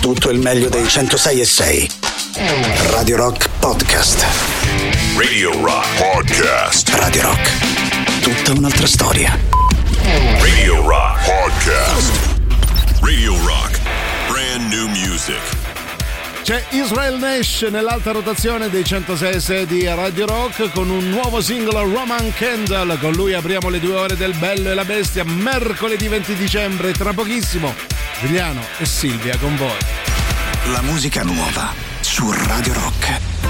tutto il meglio dei 106 e 6. Radio Rock Podcast. Radio Rock Podcast. Radio Rock. Tutta un'altra storia. Radio Rock Podcast. Radio Rock. Brand new music. C'è Israel Nash nell'alta rotazione dei 106 6 di Radio Rock con un nuovo singolo Roman Candle. Con lui apriamo le due ore del Bello e la Bestia mercoledì 20 dicembre. Tra pochissimo Giuliano e Silvia con voi. La musica nuova su Radio Rock.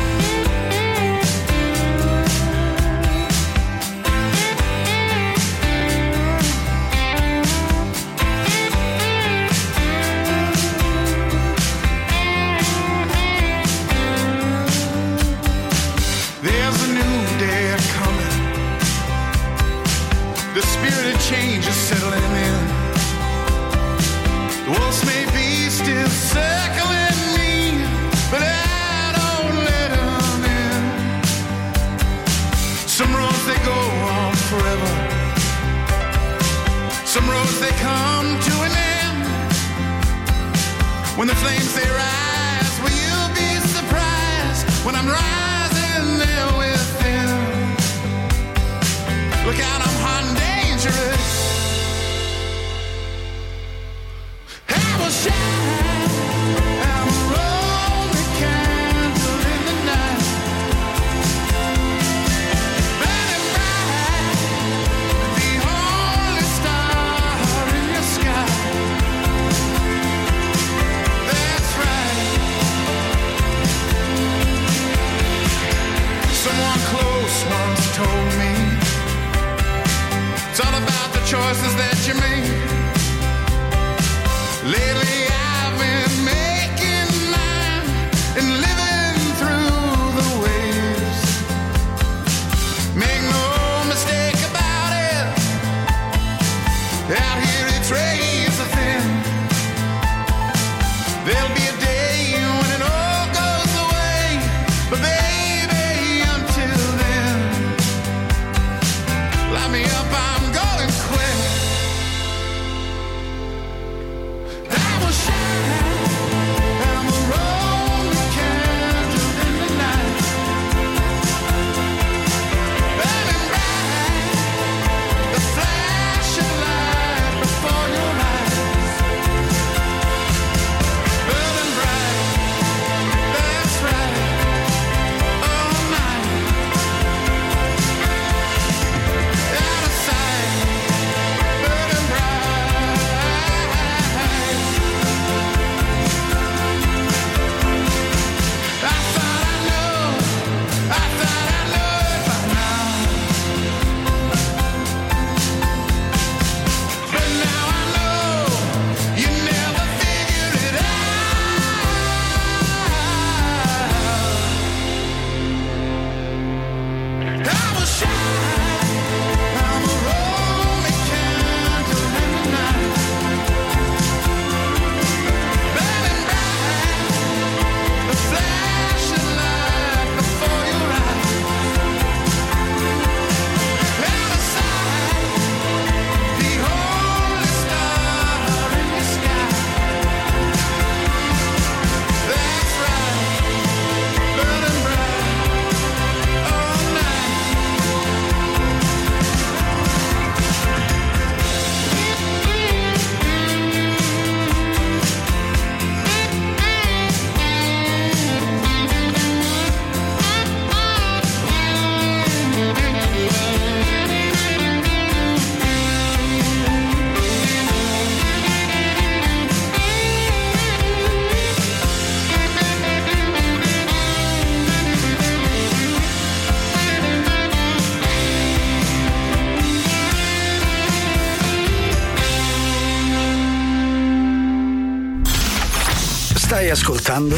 Ascoltando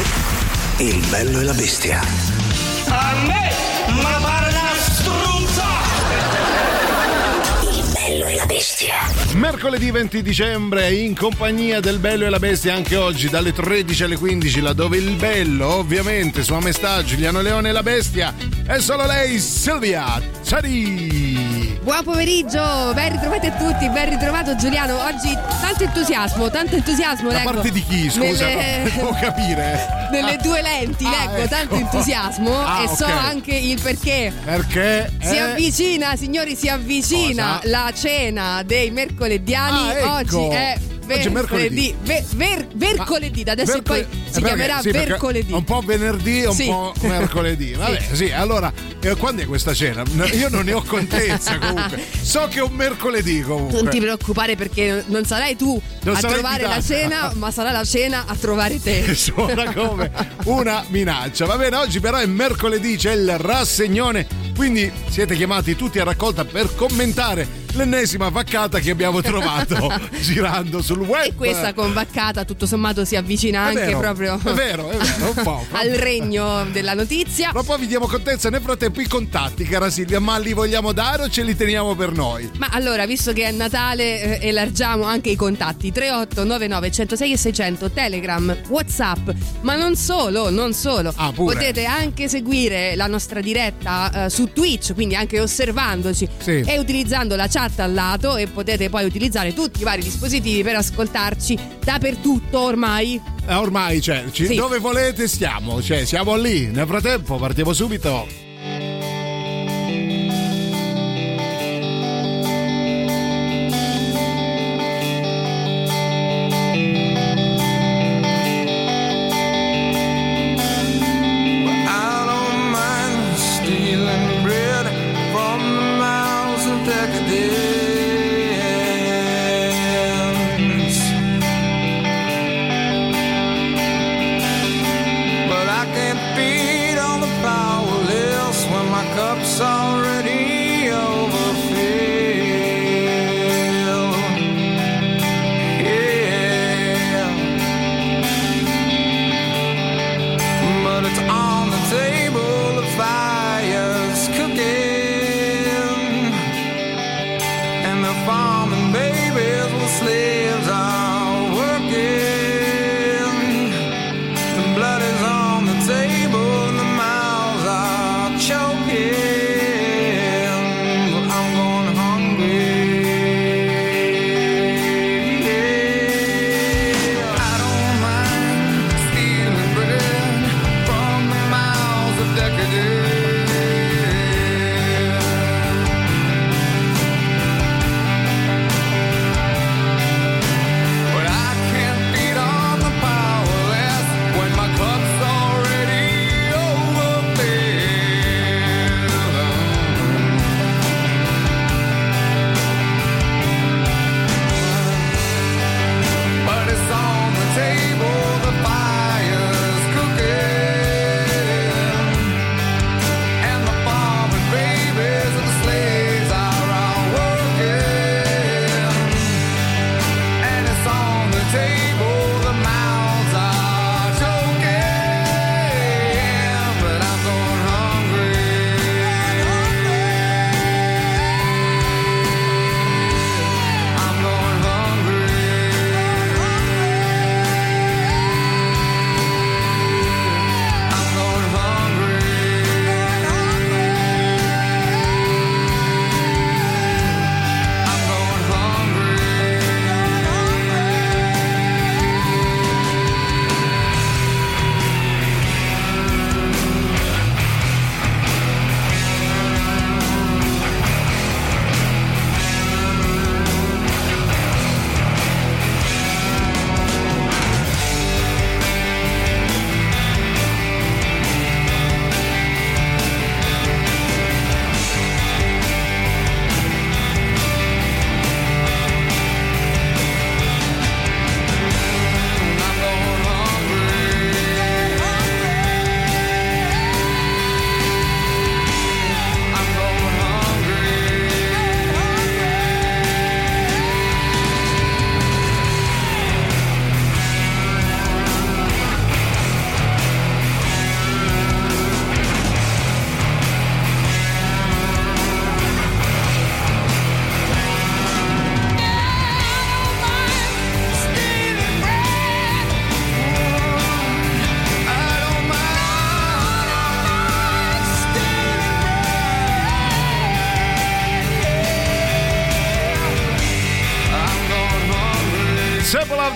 Il bello e la bestia. A me, ma pare una struzza! Il bello e la bestia. Mercoledì 20 dicembre in compagnia del Bello e la Bestia anche oggi dalle 13 alle 15 laddove il Bello ovviamente Sua Maestà Giuliano Leone e la Bestia è solo lei Silvia Ciari Buon pomeriggio, ben ritrovati a tutti, ben ritrovato Giuliano. Oggi tanto entusiasmo, tanto entusiasmo. Da leggo, parte di chi, scusa? nelle- Devo capire. Nelle Ah. due lenti, Ah, leggo ecco. tanto entusiasmo Ah, e so ok. anche il perché. Perché? Si eh, avvicina, signori, si avvicina Cosa? la cena dei mercolediani. Ah, ecco. Oggi è Oggi è mercoledì. Ve- ver- vercoledì, da adesso Mercole- poi eh, si perché? chiamerà Sì, mercoledì. Un po' venerdì e un Sì. po' mercoledì. Vabbè, sì, allora, eh, quando è questa cena? Io non ne ho contezza comunque. So che è un mercoledì comunque. Non ti preoccupare perché non sarai tu Non a sarai trovare la cena, ma sarà la cena a trovare te. Suona come una minaccia. Va bene, oggi però è mercoledì, c'è il rassegnone, quindi siete chiamati tutti a raccolta per commentare l'ennesima vaccata che abbiamo trovato girando sul web. E questa convaccata tutto sommato si avvicina anche vero, proprio È vero, è vero, un po'. al regno della notizia. Ma poi vi diamo contezza nel frattempo i contatti, cara Silvia, ma li vogliamo dare o ce li teniamo per noi? Ma allora, visto che è Natale, eh, elargiamo anche i contatti 3899 106 e 600 Telegram, Whatsapp, ma non solo, non solo. Ah, pure. Potete anche seguire la nostra diretta eh, su Twitch, quindi anche osservandoci Sì. e utilizzando la chat al lato e potete poi utilizzare tutti i vari dispositivi per ascoltarci dappertutto ormai. Eh, ormai, cioè, ci- Sì. dove volete stiamo, cioè, siamo lì. Nel frattempo partiamo subito.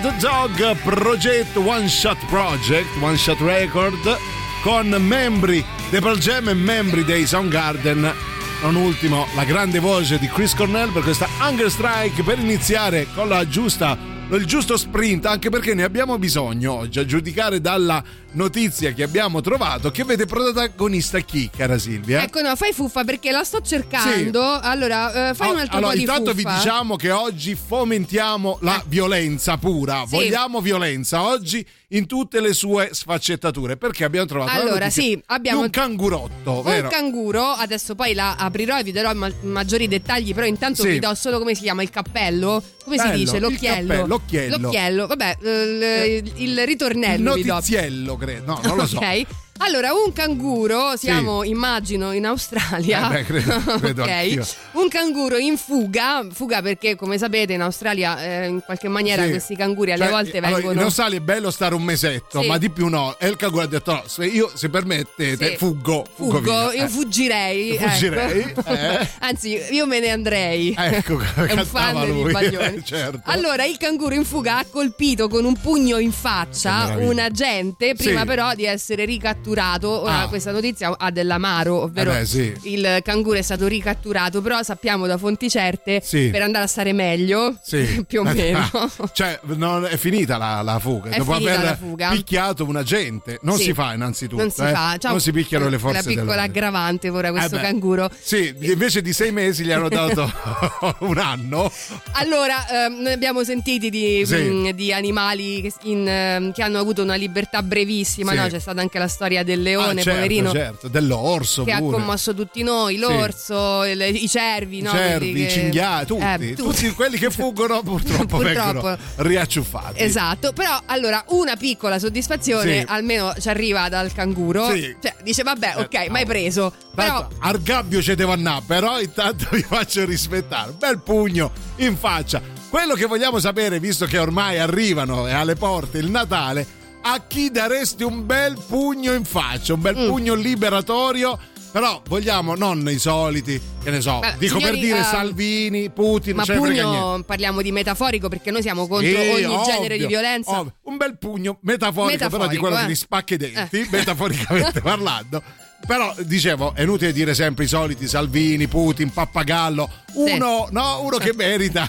The Dog Project One Shot Project, One Shot Record, con membri dei Pearl Jam e membri dei Soundgarden. Non ultimo, la grande voce di Chris Cornell per questa Hunger Strike per iniziare con la giusta il giusto sprint, anche perché ne abbiamo bisogno oggi, a giudicare dalla notizia che abbiamo trovato, che vede protagonista chi, cara Silvia? Ecco, no, fai fuffa perché la sto cercando. Allora, eh, fai un altro allora, po' di intanto fuffa. vi diciamo che oggi fomentiamo la violenza pura. Sì. Vogliamo violenza oggi in tutte le sue sfaccettature. Perché abbiamo trovato Allora, sì, abbiamo- un cangurotto, Un vero? canguro, adesso poi la aprirò e vi darò ma- maggiori dettagli, però intanto Sì. vi do solo come si chiama il cappello. Come Bello, si dice? L'occhiello. cappello, l'occhiello. L'occhiello, vabbè, eh, il, il ritornello il notiziello, credo. No, non lo so. Ok. Allora, un canguro, siamo immagino in Australia. Eh beh, credo- credo ok. anch'io. Un canguro in fuga, fuga perché come sapete in Australia eh, in qualche maniera Sì. questi canguri alle Cioè, volte allora, vengono in Australia è bello stare un mesetto, Sì. ma di più no. E il canguro ha detto: no, se io, se permettete, Sì. fuggo. Fuggo, Fuggo, io Eh. fuggirei. Fuggirei, ecco. eh. Anzi, io me ne andrei. Ecco, È un fan di lui. Baglioni. certo. Allora, il canguro in fuga ha colpito con un pugno in faccia un agente prima Sì. però di essere ricatturato. Ora, Ah. questa notizia ha dell'amaro, ovvero Eh beh, sì. il canguro è stato ricatturato, però sappiamo da fonti certe Sì. per andare a stare meglio, Sì. più o meno. cioè, non- è finita la, la fuga. È Dopo aver la fuga. picchiato un agente. Non si fa innanzitutto. Non si eh. fa, C'ha Non si picchiano le forze Una piccola aggravante ora questo Eh canguro. Sì, invece di sei mesi gli hanno dato un anno. Allora, ehm, noi abbiamo sentiti di, mh, di animali che, in, ehm, che hanno avuto una libertà brevissima, no? C'è stata anche la storia del leone, Ah, certo, poverino, certo, dell'orso che ha pure. commosso tutti noi, l'orso, il- i cervi, I no? cervi, Quelli i che- cinghiali, tutti, Eh, tutti quelli che fuggono purtroppo, Purtroppo. vengono riacciuffati. Esatto, però allora una piccola soddisfazione Sì. almeno ci arriva dal canguro. Sì. Cioè, dice vabbè, ok, Eh, mai preso. Però Tanto, al gabbio ci devo andare, però intanto vi faccio rispettare. Bel pugno in faccia. Quello che vogliamo sapere, visto che ormai arrivano e alle porte il Natale, a chi daresti un bel pugno in faccia, un bel Mm. pugno liberatorio. Però vogliamo non i soliti, che ne so, Beh, dico signori, per dire eh, Salvini, Putin, ma pugno parliamo di metaforico perché noi siamo contro Sì, ogni ovvio, genere di violenza. ovvio. Un bel pugno metaforico, però di Metaforico, quello eh. che ti spacca i denti, Eh. metaforicamente parlando. Però dicevo, è inutile dire sempre i soliti Salvini, Putin, Pappagallo. Uno, no, uno che merita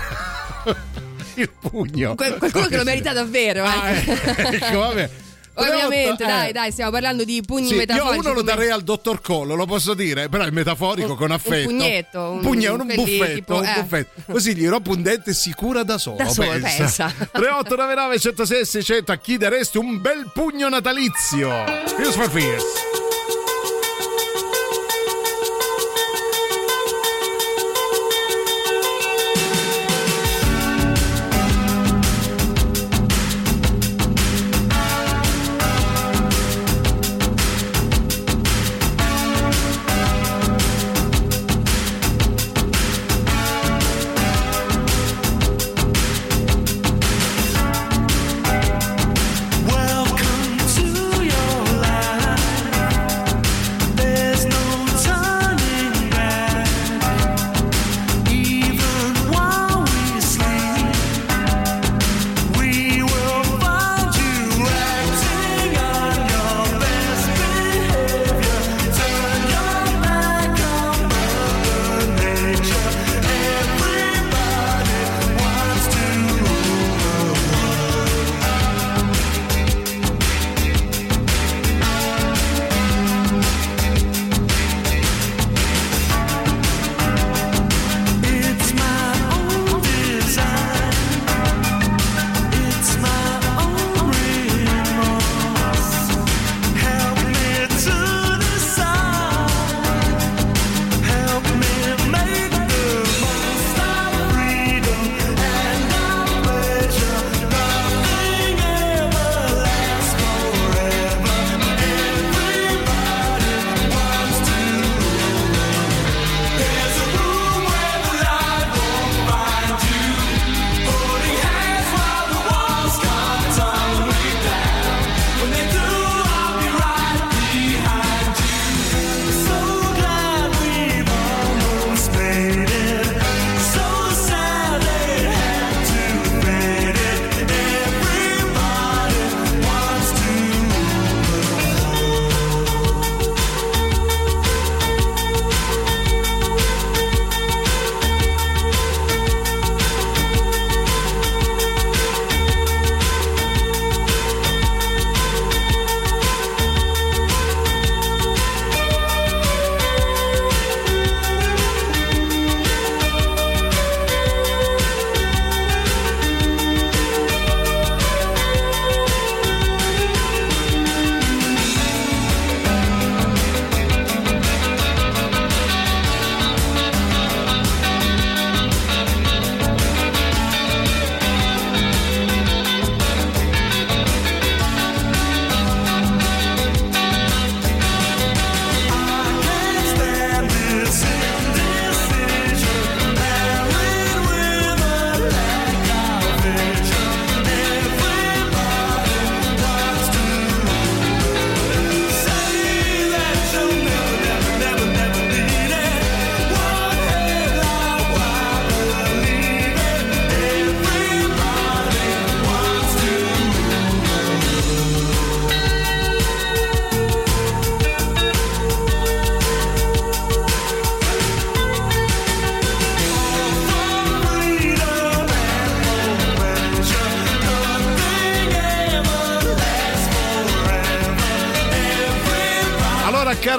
il pugno. Que- qualcuno che lo merita davvero, eh. Ah, eh, ecco, vabbè. Ovviamente, Eh, dai, dai, stiamo parlando di pugni sì, io metaforici. uno lo darei al dottor Collo, lo posso dire, però è metaforico Un- con un affetto. pugnetto, un- un, pugnetto, un quelli buffetto, tipo- un eh. buffetto. Così gli rompo un dente sicura da solo. Da solo, pensa. pensa. 3899 106 600 a chi daresti un bel pugno natalizio? Tears for Fears.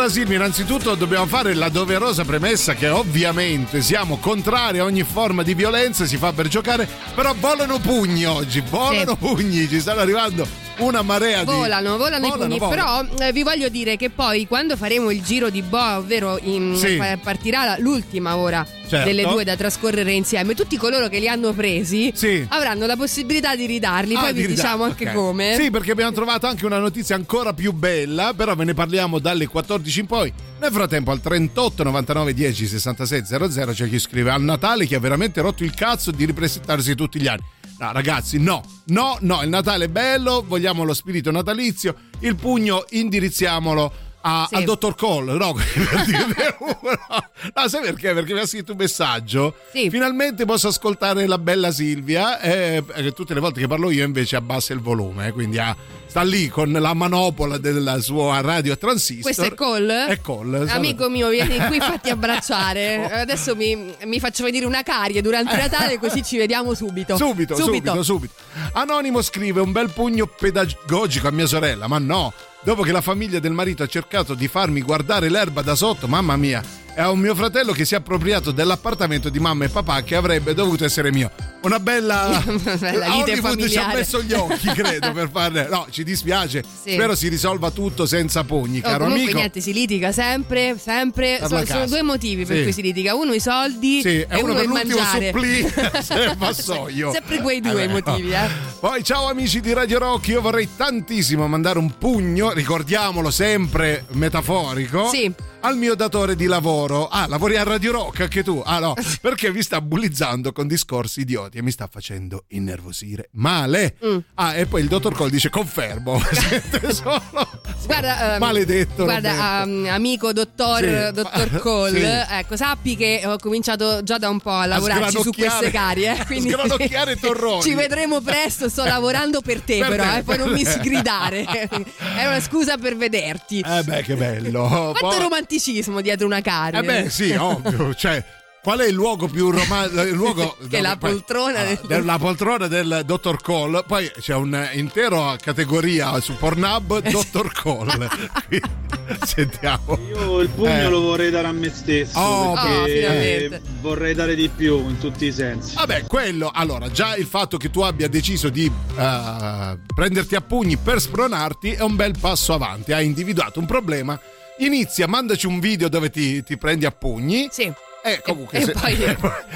Silvia, innanzitutto dobbiamo fare la doverosa premessa che ovviamente siamo contrari a ogni forma di violenza, si fa per giocare, però volano pugni oggi, volano Sì. pugni, ci stanno arrivando una marea di... Volano, volano, i pugni, volano. però eh, vi voglio dire che poi quando faremo il giro di boa, ovvero in- Sì. pa- partirà l'ultima ora Certo. delle due da trascorrere insieme, tutti coloro che li hanno presi Sì. avranno la possibilità di ridarli, Ah, poi vi di diciamo anche ok. come. Sì, perché abbiamo trovato anche una notizia ancora più bella, però ve ne parliamo dalle 14 in poi. Nel frattempo al 38 99 10 66 00 c'è chi scrive al Natale che ha veramente rotto il cazzo di ripresentarsi tutti gli anni. No, ragazzi, no, no, no, il Natale è bello, vogliamo lo spirito natalizio, il pugno indirizziamolo a- Sì. al dottor Cole, no, per no, sai perché? Perché mi ha scritto un messaggio. Sì. Finalmente posso ascoltare la bella Silvia. E e tutte le volte che parlo io invece abbassa il volume. eh, Quindi ha- sta lì con la manopola della sua radio a transistor. Questo è Cole? È Cole. Amico mio, vieni qui, fatti abbracciare. Adesso mi, mi faccio venire una carie durante Natale, così ci vediamo subito. Subito, subito, subito, Anonimo scrive un bel pugno pedagogico a mia sorella, ma no. Dopo che la famiglia del marito ha cercato di farmi guardare l'erba da sotto, mamma mia, è un mio fratello che si è appropriato dell'appartamento di mamma e papà che avrebbe dovuto essere mio. Una bella, bella A lite Hollywood ci ha familiare. messo gli occhi, credo, per farne. No, ci dispiace. Sì. Spero si risolva tutto senza pugni, No, caro comunque amico. niente, si litiga sempre, sempre. Per Sono, due motivi per Sì. cui si litiga. Uno i soldi Sì, e e uno per l'ultimo supplì se vassoio. sempre quei due Eh, i motivi, eh. Poi ciao amici di Radio Rock, io vorrei tantissimo mandare un pugno, ricordiamolo sempre metaforico. Sì. Al mio datore di lavoro. Ah, lavori a Radio Rock anche tu? Ah no, perché mi sta bullizzando con discorsi idioti e mi sta facendo innervosire male. Mm. Ah, e poi il dottor Cole dice confermo. Guarda, ehm, maledetto. Guarda, um, amico dottor, Sì. dottor Cole, Sì. ecco, sappi che ho cominciato già da un po' a lavorarci su sgranocchiare- queste carie. eh, a quindi sgranocchiare torroni. Ci vedremo presto, sto lavorando per te, Per però, te. eh, poi non mi sgridare. È una scusa per vederti. Eh beh, che bello. Quanto Poi- romanticismo dietro una carie. Eh beh, sì, ovvio. Cioè, qual è il luogo più romantico? Il luogo Che è la poi- poltrona del- del- la poltrona del Dottor Cole. Poi c'è un'intera categoria su Pornhub Dottor Cole. Sentiamo. Io il pugno Eh. lo vorrei dare a me stesso Oh, Oh, vorrei dare di più in tutti i sensi. Vabbè, quello, allora, già il fatto che tu abbia deciso di eh, prenderti a pugni per spronarti è un bel passo avanti. Hai individuato un problema. Inizia, mandaci un video dove ti, ti prendi a pugni. Sì. E comunque e, se- poi,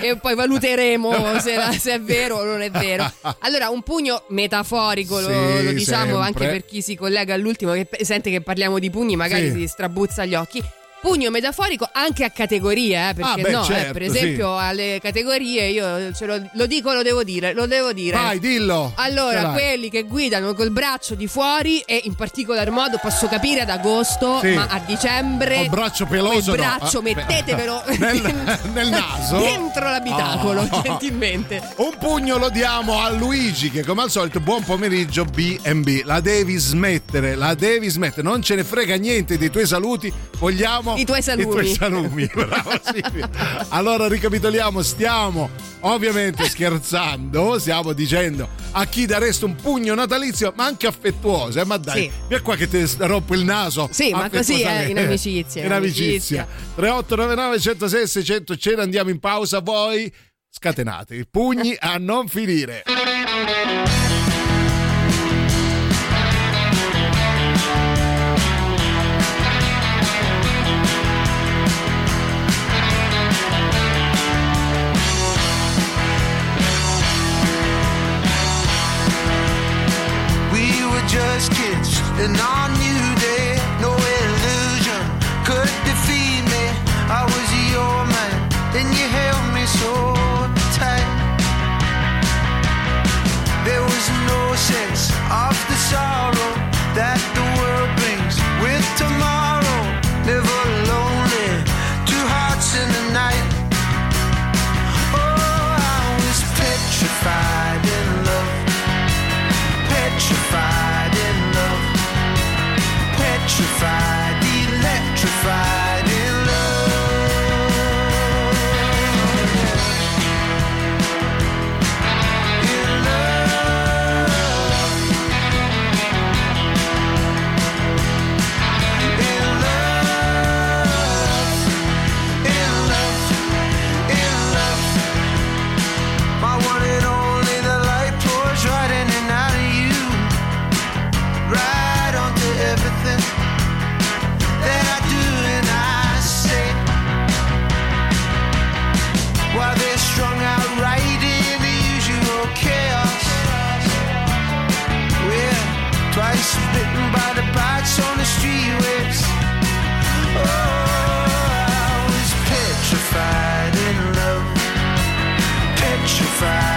e poi valuteremo se, se è vero o non è vero. Allora, un pugno metaforico, lo, Sì, lo diciamo sempre. anche per chi si collega all'ultimo, che sente che parliamo di pugni, magari Sì. si strabuzza gli occhi. Pugno metaforico anche a categorie, eh, perché Ah, beh, no, eh, certo, per esempio sì. alle categorie io ce lo, lo dico, lo devo dire, lo devo dire. Vai, dillo. Allora, quelli che guidano col braccio di fuori e in particolar modo posso capire ad agosto, Sì. ma a dicembre Col braccio peloso, no. braccio Ah, beh. mettetevelo Nel- nel naso? dentro l'abitacolo, Oh. gentilmente. Un pugno lo diamo a Luigi che come al solito buon pomeriggio B&B. La devi smettere, la devi smettere. Non ce ne frega niente dei tuoi saluti. Vogliamo I tuoi salumi. I tuoi salumi. Bravo Silvia. Allora ricapitoliamo, stiamo ovviamente scherzando, stiamo dicendo a chi daresti un pugno natalizio, ma anche affettuoso, eh? ma dai, Sì. via qua che ti rompo il naso. Sì, ma così, eh, affettuosamente. in amicizia, In in amicizia. amicizia. 3899 106 600 ce ne andiamo in pausa, voi scatenate i pugni a non finire. Were just kids in our new day. No illusion could defeat me. I was your man, and you held me so tight. There was no sense of the sorrow side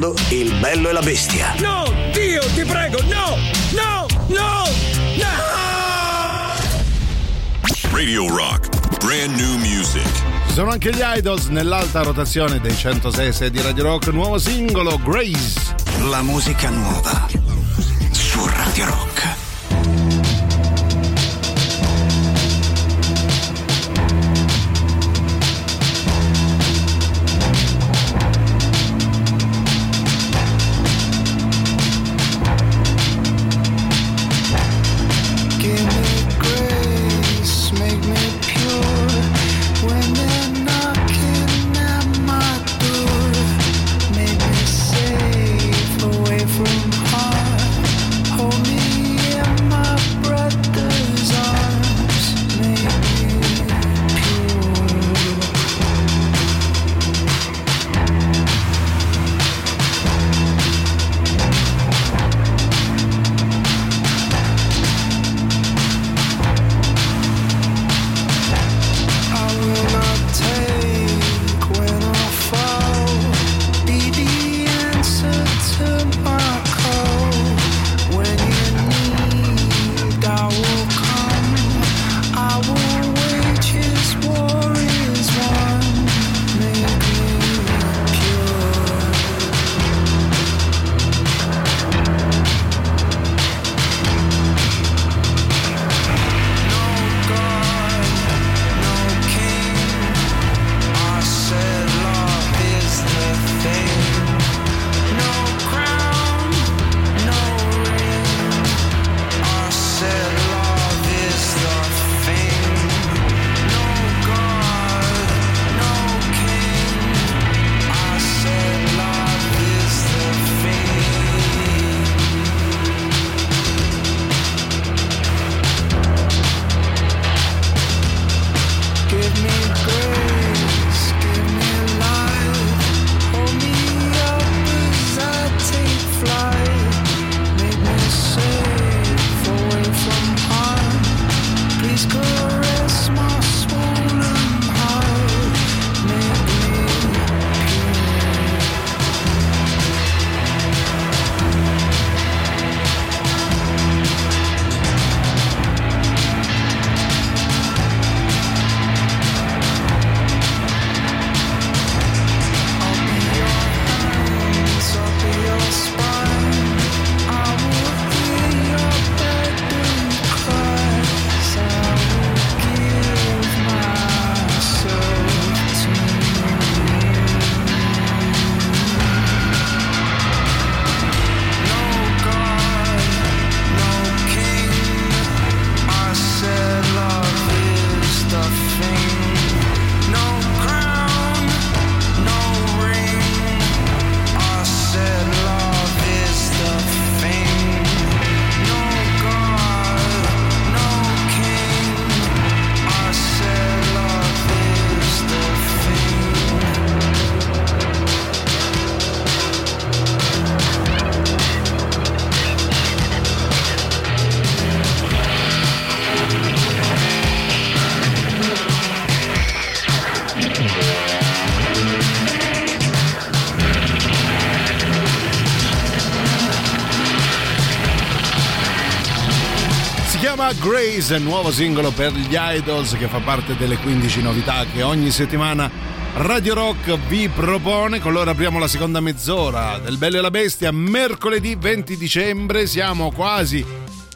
guardando Il bello e la bestia. No, Dio, ti prego, no! No! No! No! Radio Rock, brand new music. Sono anche gli Idols nell'alta rotazione dei 106 di Radio Rock, nuovo singolo Grace. La musica nuova Grace, nuovo singolo per gli Idols che fa parte delle 15 novità che ogni settimana Radio Rock vi propone. Con loro apriamo la seconda mezz'ora del Bello e la Bestia, mercoledì 20 dicembre. Siamo quasi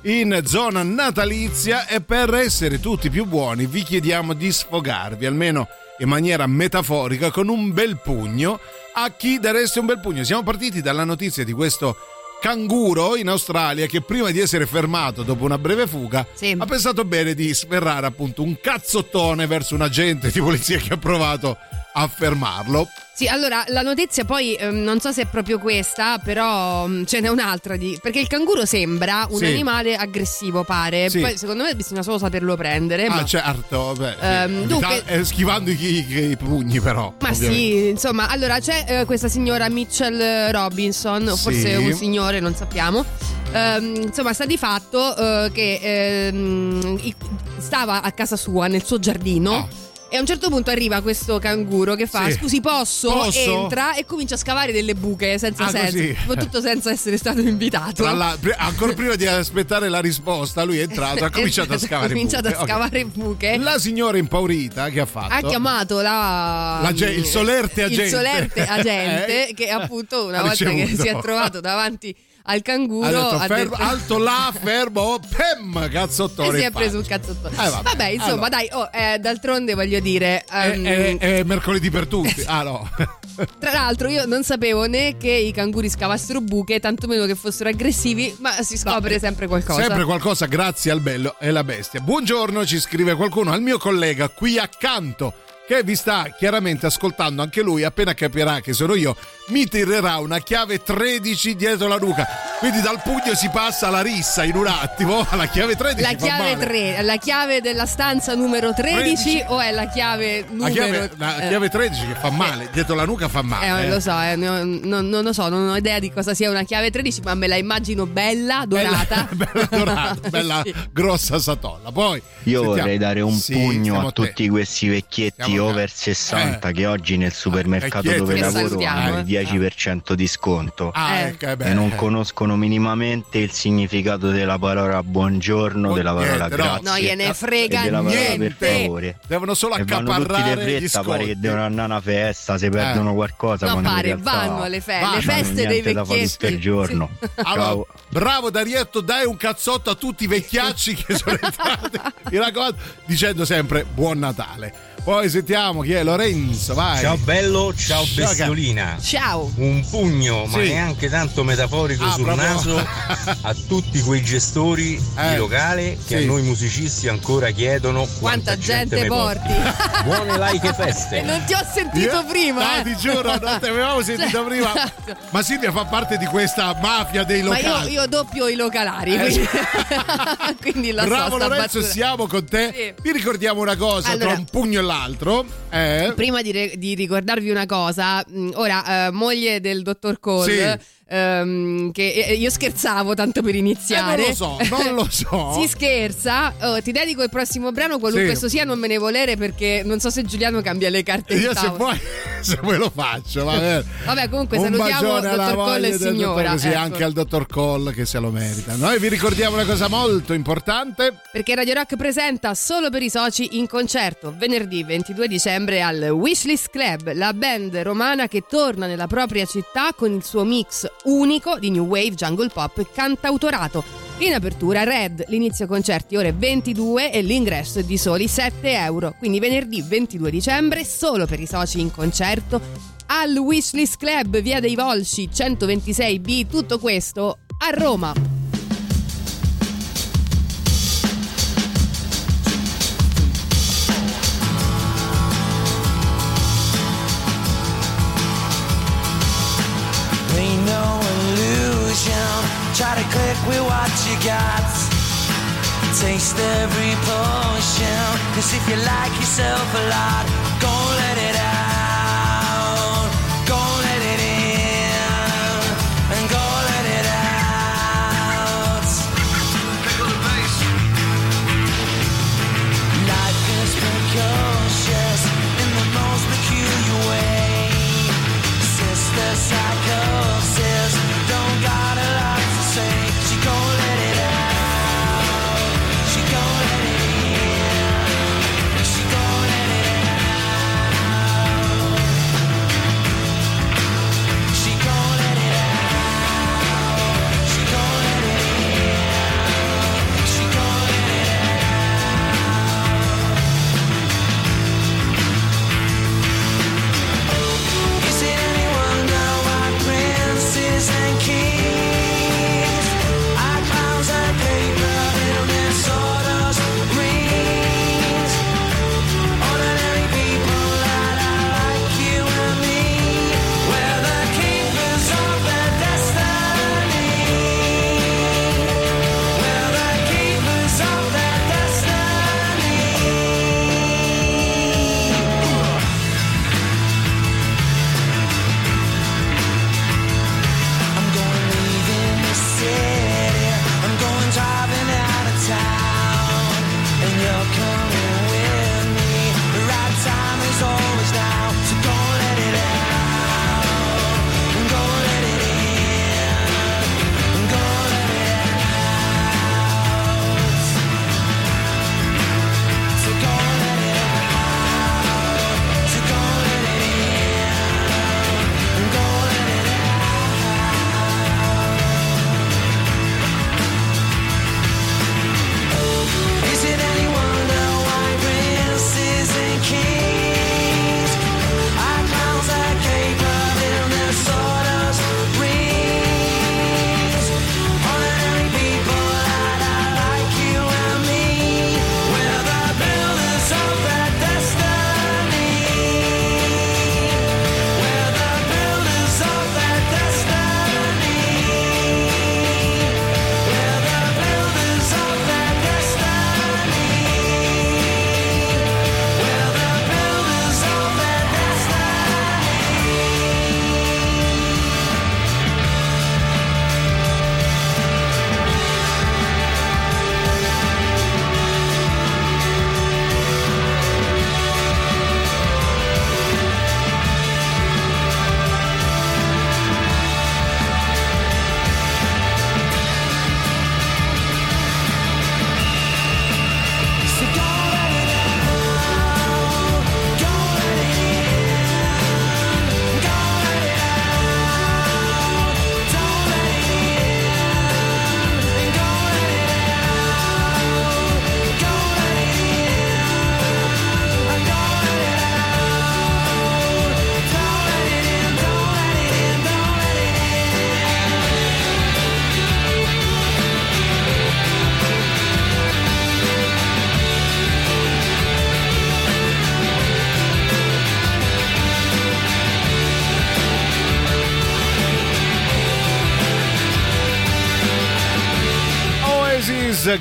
in zona natalizia e per essere tutti più buoni vi chiediamo di sfogarvi almeno in maniera metaforica con un bel pugno. A chi dareste un bel pugno? Siamo partiti dalla notizia di questo canguro in Australia che prima di essere fermato dopo una breve fuga Sì. ha pensato bene di sferrare appunto un cazzottone verso un agente di polizia che ha provato a fermarlo. Sì, allora la notizia poi ehm, non so se è proprio questa, però mm, ce n'è un'altra di. Perché il canguro sembra un Sì. animale aggressivo, pare. Sì. Poi secondo me bisogna solo saperlo prendere. Ah, ma... certo, beh, sì. Ehm, dunque- Eh, schivando i, i- i pugni però. Ma ovviamente. sì, insomma, allora c'è eh, questa signora Mitchell Robinson, o Sì. forse un signore, non sappiamo. Ehm, insomma, sta di fatto eh, che ehm, i- stava a casa sua, nel suo giardino. Ah. E a un certo punto arriva questo canguro che fa: Sì. Scusi, posso? Posso? Entra e comincia a scavare delle buche senza Ah, senso. così. Tutto senza essere stato invitato. La- ancora prima di aspettare la risposta, lui è entrato, ha cominciato a scavare Ha cominciato buche. a scavare buche. La signora impaurita che ha fatto? ha chiamato la, La ge- il solerte agente. il solerte agente Eh? che appunto una Ha volta che ricevuto. si è trovato davanti al canguro Ha detto, ha fermo, detto- alto là, fermo, pem, cazzottone. e si è preso un faccia. cazzottone. Eh, vabbè. vabbè. insomma, Allora. dai, oh, eh, d'altronde voglio dire. È, ehm, è- è mercoledì per tutti. Ah no. Tra l'altro, io non sapevo né che i canguri scavassero buche, tantomeno che fossero aggressivi, ma si scopre sempre qualcosa. Sempre qualcosa grazie al bello e la bestia. Buongiorno, ci scrive qualcuno al mio collega qui accanto che vi sta chiaramente ascoltando anche lui, appena capirà che sono io, mi tirerà una chiave 13 dietro la nuca. Quindi dal pugno si passa alla rissa in un attimo, alla chiave 13. La chiave, male. 3, la chiave della stanza numero 13, 13. o è la chiave La numero chiave, la eh, chiave 13 che fa male, dietro la nuca fa male. Eh, lo so, eh, no- non, non lo so, non ho idea di cosa sia una chiave 13, ma me la immagino bella, dorata. Bella, bella dorata, bella Sì. grossa satolla. Poi Io sentiamo- vorrei dare un Sì, pugno a te. tutti questi vecchietti Siamo over 60 Eh. che oggi nel supermercato vecchietti dove lavoro hanno eh. il 10% di sconto Ah, Eh. ecco, eh e non conoscono minimamente il significato della parola buongiorno, Oh, della parola niente, grazie No, gliene Eh, frega e della parola per niente. favore. Devono solo E accaparrare gli fretta, pare che sconti. devono andare a una festa, se perdono qualcosa No, pare, realtà vanno alle fe- vanno, le feste dei niente vecchietti. il giorno. Allora, Ciao. bravo Darietto, dai un cazzotto a tutti i vecchiacci che sono entrati mi raccomando, dicendo sempre buon Natale. Poi sentiamo chi è Lorenzo, vai. Ciao bello, ciao bestiolina. Ciao. Un pugno, ma Sì. neanche tanto metaforico Ah, sul proprio- naso a tutti quei gestori Eh, di locale che sì. a noi musicisti ancora chiedono Quanta gente me porti. Buone laiche feste. E non ti ho sentito Io- prima. No, eh. ti giuro, non ti avevamo sentito Cioè, prima. esatto. Ma Silvia fa parte di questa mafia dei Ma locali. io, io doppio i localari, Eh, quindi, quindi la Bravo so Lorenzo, battuta. siamo con te. Sì. Vi ricordiamo una cosa Allora- tra un pugno e l'altro. Eh, Prima di, re- di ricordarvi una cosa, mh, ora, eh, moglie del dottor Cole, Sì. Ehm, che eh, io scherzavo tanto per eh, iniziare. non lo so, non lo so. Si scherza, Oh, ti dedico il prossimo brano, qualunque Sì. esso sia, non me ne volere perché non so se Giuliano cambia le carte. Io se vuoi, se vuoi lo faccio, va bene. Vabbè, comunque Un salutiamo alla dottor moglie e signora. dottor- Sì, ecco. anche al dottor Cole che se lo merita. Noi vi ricordiamo una cosa molto importante. Perché Radio Rock presenta solo per i soci in concerto venerdì 22 dicembre al Wishlist Club, la band romana che torna nella propria città con il suo mix unico di new wave, jungle pop cantautorato. In apertura Red, l'inizio concerti ore 22 e l'ingresso è di soli 7 euro. Quindi venerdì 22 dicembre solo per i soci in concerto al Wishlist Club, via dei Volsci 126B, tutto questo a Roma. To click with what you got. Taste every potion. Cause if you like yourself a lot,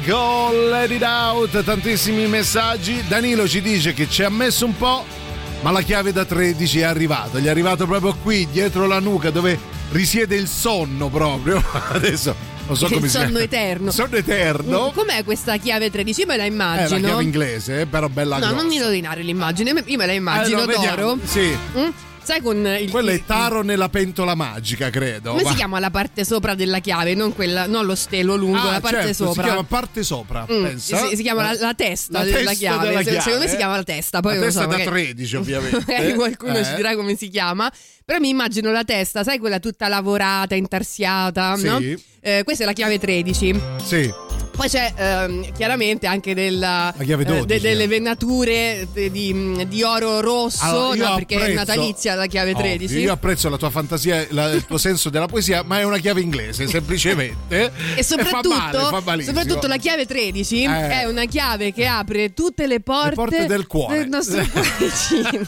Go Let It Out, tantissimi messaggi. Danilo ci dice che ci ha messo un po', ma la chiave da 13 è arrivato. Gli è arrivato proprio qui, dietro la nuca, dove risiede il sonno proprio. Adesso non so Il come si sonno chiama. eterno. Sonno eterno. Com'è questa chiave 13? Me la È immagino. la chiave inglese, eh, però bella No, grossa. non mi rovinare l'immagine. Io me la immagino Allora, vediamo. d'oro. Sì. Mm? Sai con il Quello è taro nella pentola magica, credo. Come Va. si chiama la parte sopra della chiave? Non, quella, non lo stelo lungo, Ah, la parte certo, sopra. Si chiama parte sopra, Mm, pensa. si, si chiama la, la testa La della testa chiave. della chiave. Secondo me si chiama la testa. Poi La non testa so, da magari- 13, ovviamente. qualcuno Eh. ci dirà come si chiama. Però mi immagino la testa, sai quella tutta lavorata, intarsiata, Sì. no? Eh, questa è la chiave 13. Sì. Poi c'è ehm, chiaramente anche della, eh, 12, de- delle eh. venature de- di, di oro rosso, Allora, no, perché è natalizia la chiave 13. Ovvio, io apprezzo la tua fantasia, la- il tuo senso della poesia, ma è una chiave inglese, semplicemente. E soprattutto, fa male, fa soprattutto la chiave 13 Eh. è una chiave che apre tutte le porte, porte del cuore. del nostro cuoricino.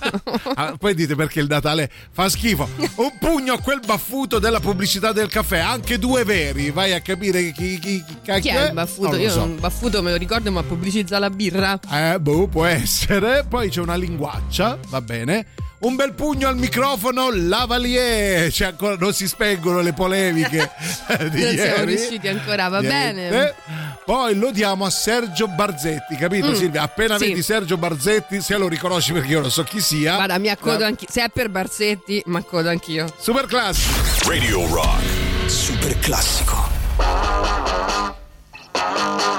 Ah, poi dite perché il Natale fa schifo. Un pugno a quel baffuto della pubblicità del caffè, anche due veri. Vai a capire chi, chi, chi Chi è il baffuto? Non lo Io so. un baffuto me lo ricordo, ma pubblicizza la birra. Eh, boh, può essere. Poi c'è una linguaccia, va bene. Un bel pugno al microfono, lavalier. Cioè, ancora non si spengono le polemiche di non siamo ieri. riusciti ancora, va Niente. bene. Poi lo diamo a Sergio Barzetti, capito Mm, Silvia? Appena sì. vedi Sergio Barzetti, se lo riconosci perché io non so chi sia. Guarda, mi accodo Eh, anch'io. Se è per Barsetti, mi accodo anch'io. Super classico. Radio Rock. Super classico. You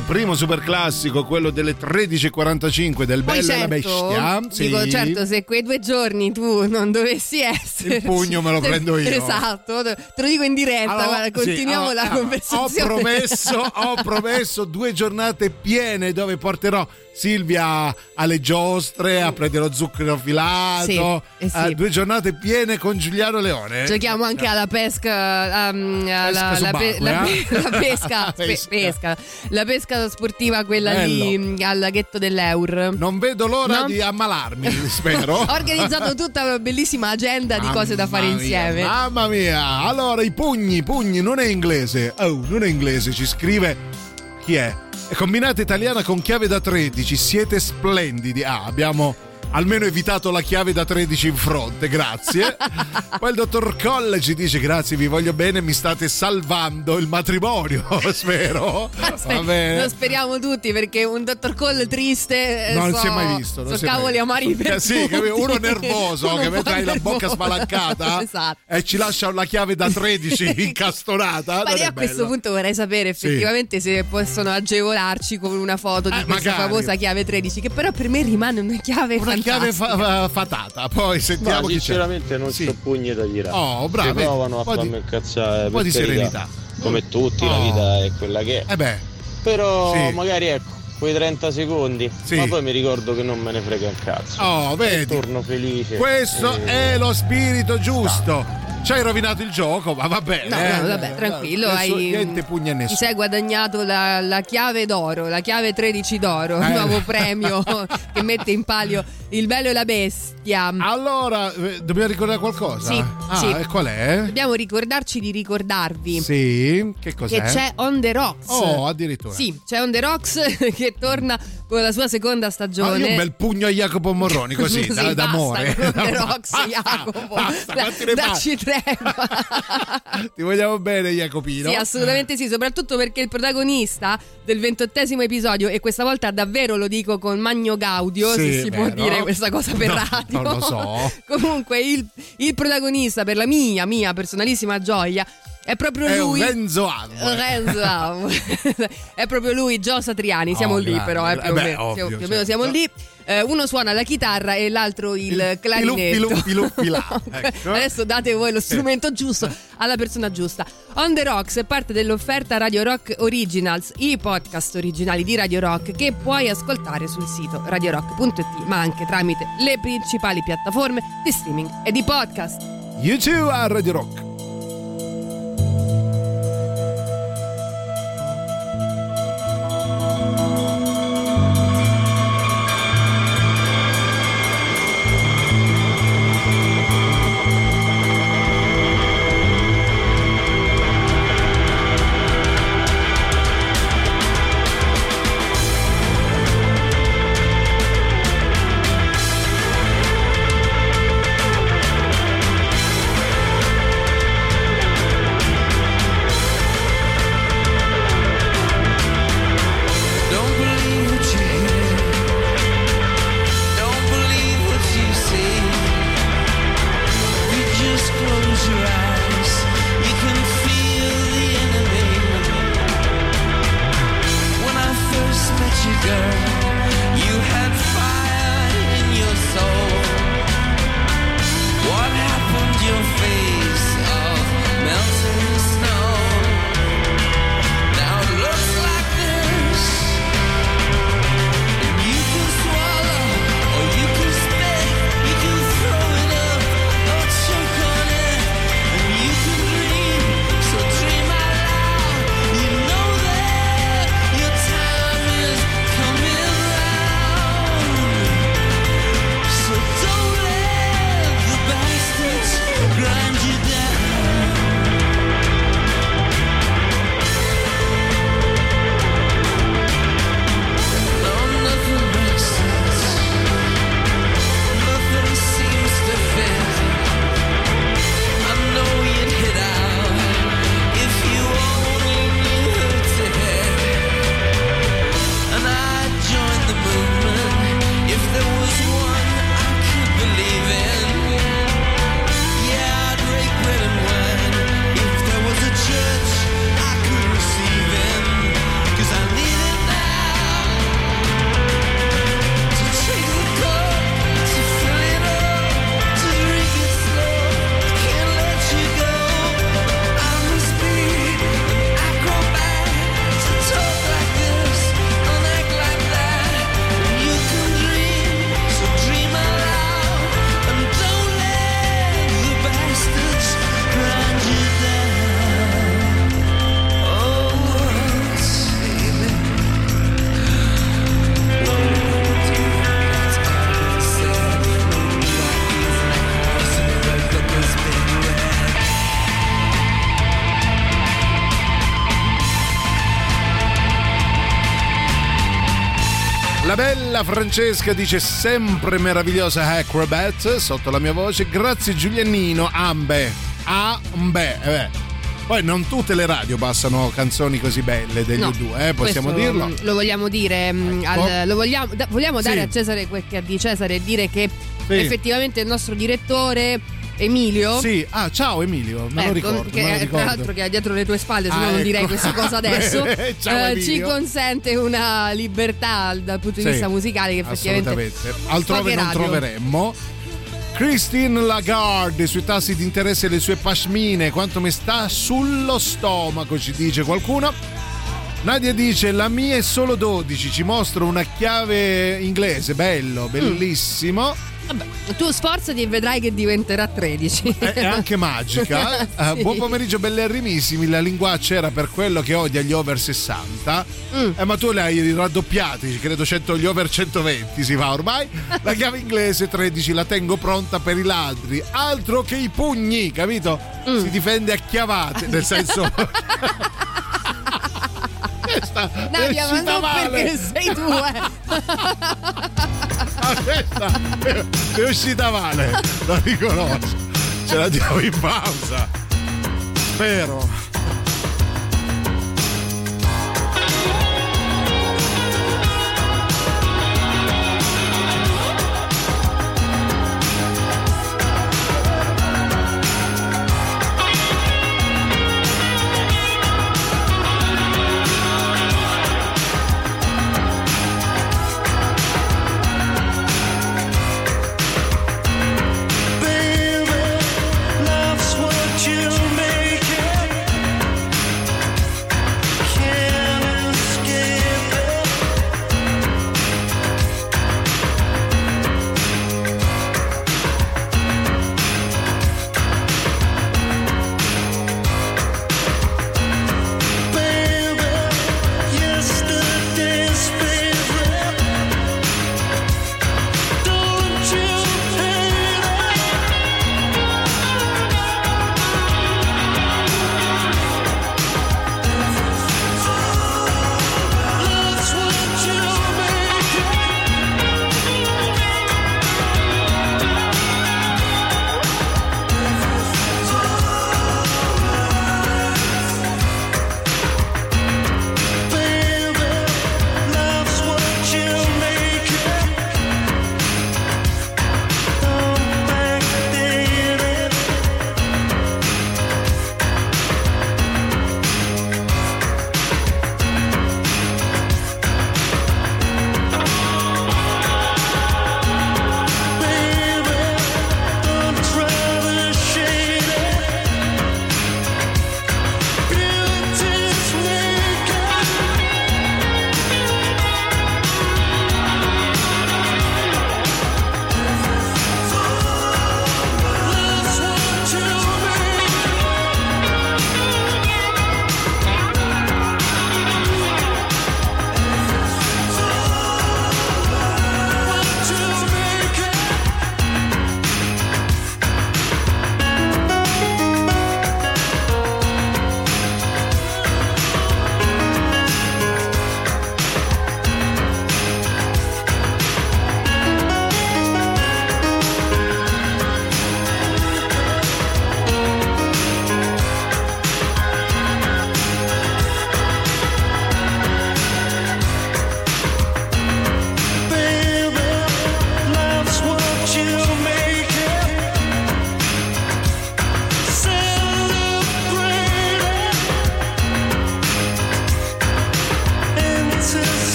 Primo super classico, quello delle 13.45 del Poi Bello e la certo, Bestia. Sì. dico, certo, se quei due giorni tu non dovessi essere... Il pugno me lo prendo io. Esatto, te lo dico in diretta, Allora, guarda, sì, continuiamo allora, la conversazione. Ho promesso, ho promesso due giornate piene dove porterò Silvia alle giostre a prendere lo zucchero filato. Sì, eh sì. Eh, due giornate piene con Giuliano Leone. Giochiamo anche alla pesca, um, alla, la, pe- subacquea. la pe- la pesca, pe- Pesca. la pesca sportiva, quella Bello. lì al laghetto dell'Eur. Non vedo l'ora No? di ammalarmi, spero. Ho organizzato tutta una bellissima agenda di cose da fare mia, insieme. Mamma mia! Allora, i pugni, pugni, non è inglese. Oh, non è inglese, ci scrive. Chi è? Combinata italiana con chiave da 13. Siete splendidi. Ah, abbiamo almeno evitato la chiave da 13 in fronte, grazie. Poi il dottor Colle ci dice grazie, vi voglio bene, mi state salvando il matrimonio, spero. Aspetta, Va bene. Lo speriamo tutti perché un dottor Cole triste. eh, No, non so- si è mai visto. non So cavoli amari per Eh, Sì, uno nervoso Uno che un hai la bocca spalancata esatto. e ci lascia la chiave da 13 incastonata. Ma non io a questo bello. punto vorrei sapere effettivamente se possono agevolarci con una foto di Eh, questa magari. famosa chiave 13, che però per me rimane una chiave Una chiave fa- fa- fatata, poi sentiamo Ma chi c'è. sinceramente non Sì. c'ho pugni da tirare. Oh, bravo, Si vedi, provano a farmi incazzare. un po' di serenità. Come tutti, la Oh. vita è quella che è. Eh beh, Però Sì. magari ecco, quei 30 secondi. Sì. Ma poi mi ricordo che non me ne frega un cazzo. oh, E vedi. torno felice. Questo E- è lo spirito giusto. Ci hai rovinato il gioco, ma vabbè. No, eh, no, vabbè, tranquillo. nessun- hai, niente pugna a Ti nessuno. sei guadagnato la, la chiave d'oro, la chiave 13 d'oro, il Eh. nuovo premio che mette in palio il bello e la bestia. Allora, eh, dobbiamo ricordare qualcosa? Sì, ah, sì. e qual è? Dobbiamo ricordarci di ricordarvi Sì, che cos'è? che c'è On The Rocks. Oh, addirittura. Sì, c'è On The Rocks che torna con la sua seconda Ah, stagione. io un bel pugno a Jacopo Morroni, così, Sì, da- basta d'amore. Rocks, Basta, Jacopo. basta, Da- dacci tregua. Ti vogliamo bene, Jacopino. Sì, assolutamente sì, soprattutto perché il protagonista del ventottesimo episodio, e questa volta davvero lo dico con magno gaudio, Sì, se si può vero. dire questa cosa per No, radio. non lo so. Comunque, il, il protagonista, per la mia, mia personalissima gioia, è proprio È lui. Renzo. Renzo è proprio lui, Gio Satriani. Siamo Oh, lì, grande. però, eh, Eh più, o beh, meno, ovvio, più o meno certo. siamo lì. Eh, uno suona la chitarra e l'altro il, Il clarinetto. pilu- pilu- pilà, ecco. Adesso date voi lo strumento giusto alla persona giusta. On the Rocks è parte dell'offerta Radio Rock Originals, i podcast originali di Radio Rock che puoi ascoltare sul sito radiorock.it, ma anche tramite le principali piattaforme di streaming e di podcast. YouTube a Radio Rock. Francesca dice sempre meravigliosa Acrobat sotto la mia voce. Grazie Giulianino, Ambe. Ambe. Eh beh. Poi non tutte le radio passano canzoni così belle degli No, due, eh, possiamo dirlo. Lo vogliamo dire, mm, al- Ecco. lo vogliamo, da- vogliamo dare Sì. a Cesare quel che è di Cesare e dire che Sì. effettivamente il nostro direttore Emilio Sì, ah, ciao Emilio, me lo Ecco, ricordo. che lo è, tra ricordo. l'altro che è dietro le tue spalle, se Ah, no non ecco. direi questa cosa adesso. Eh, ci consente una libertà dal punto di Sì, vista musicale che effettivamente altrove non radio. troveremmo. Christine Lagarde sui tassi di interesse delle sue pashmine, quanto mi sta sullo stomaco, ci dice qualcuno. Nadia dice la mia è solo 12, ci mostra una chiave inglese, bello, bellissimo. Vabbè, tu sforzati e vedrai che diventerà 13. È, è anche magica. Sì. buon pomeriggio, bellerrimissimi. La linguaccia era per quello che odia gli over 60. Mm. Eh, ma tu le hai raddoppiati, credo 100, gli over 120 si fa ormai. La chiave inglese 13 la tengo pronta per i ladri. Altro che i pugni, capito? Mm. Si difende a chiavate, nel senso. Questa è non male. perché sei tu, eh. Ah, questa è- uscita male, lo riconosco. Ce la diamo in pausa. Spero.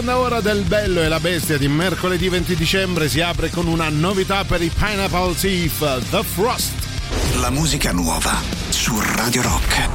seconda ora del Bello e la Bestia di mercoledì 20 dicembre si apre con una novità per i Pineapple Thief, The Frost. La musica nuova su Radio Rock.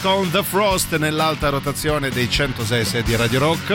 Con The Frost nell'alta rotazione dei 106 di Radio Rock.